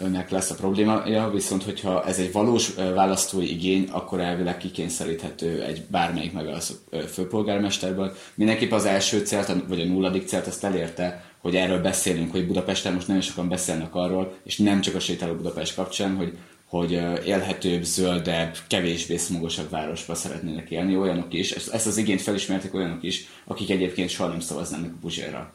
önnek lesz a problémája, viszont hogyha ez egy valós uh, választói igény, akkor elvileg kikényszeríthető egy bármelyik megválasztott uh, főpolgármesterből. Mindenképp az első célt, vagy a nulladik célt azt elérte, hogy erről beszélünk, hogy Budapesten most nagyon sokan beszélnek arról, és nem csak a sétáló Budapest kapcsán, hogy hogy élhetőbb, zöldebb, kevésbé smogosabb városba szeretnének élni, olyanok is, ezt az igényt felismertek olyanok is, akik egyébként soha nem szavaznának a Puzsérra.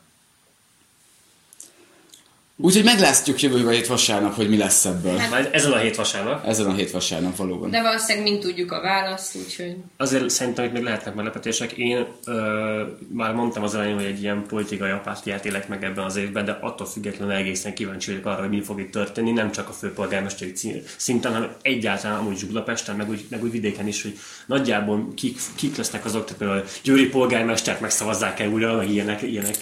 Úgyhogy meglátjuk jövő hét vasárnap, hogy mi lesz ebből. Hát, Majd ezen a hét vasárnap. Ezen a hét vasárnap valóban. De valószínűleg mind tudjuk a választ, úgyhogy... Azért szerintem itt még lehetnek meglepetések. Én ö, már mondtam az elején, hogy egy ilyen politikai apátiát élek meg ebben az évben, de attól függetlenül egészen kíváncsi vagyok arra, hogy mi fog itt történni, nem csak a főpolgármesteri szinten, hanem egyáltalán amúgy Budapesten, meg úgy, meg úgy vidéken is, hogy nagyjából kik, kik lesznek azok, tehát például Győri polgármestert megszavazzák el újra, meg ilyenek, ilyenek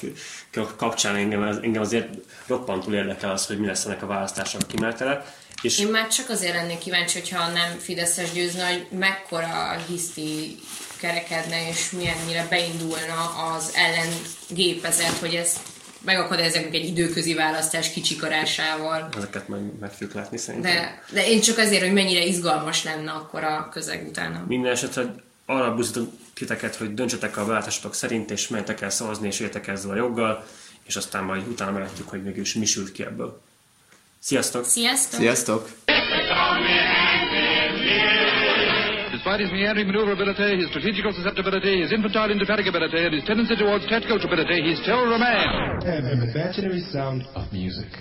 kapcsán engem, engem azért roppantól érdekel az, hogy mi lesz ennek a választásnak a kimenetele. És Én már csak azért lennék kíváncsi, hogyha nem Fideszes győzne, hogy mekkora hiszti kerekedne, és milyennyire beindulna az ellengépezet, hogy ezt megakadályozunk egy időközi választás kicsikarásával. Ezeket meg, meg fogjuk látni szerintem. De, de én csak azért, hogy mennyire izgalmas lenne akkor a közeg utána. Minden esetre arra buzdítunk titeket, hogy döntsetek a belátásotok szerint, és menjetek el szavazni, és értek ezzel a joggal, és aztán majd utána meglátjuk, hogy mégis mi sült ki ebből. Sziasztok! Sziasztok! Sziasztok! Despite his meandering maneuverability, his strategical susceptibility, his infantile indefatigability, and his tendency towards tactical stupidity, he's still a man. and an imaginary sound of music.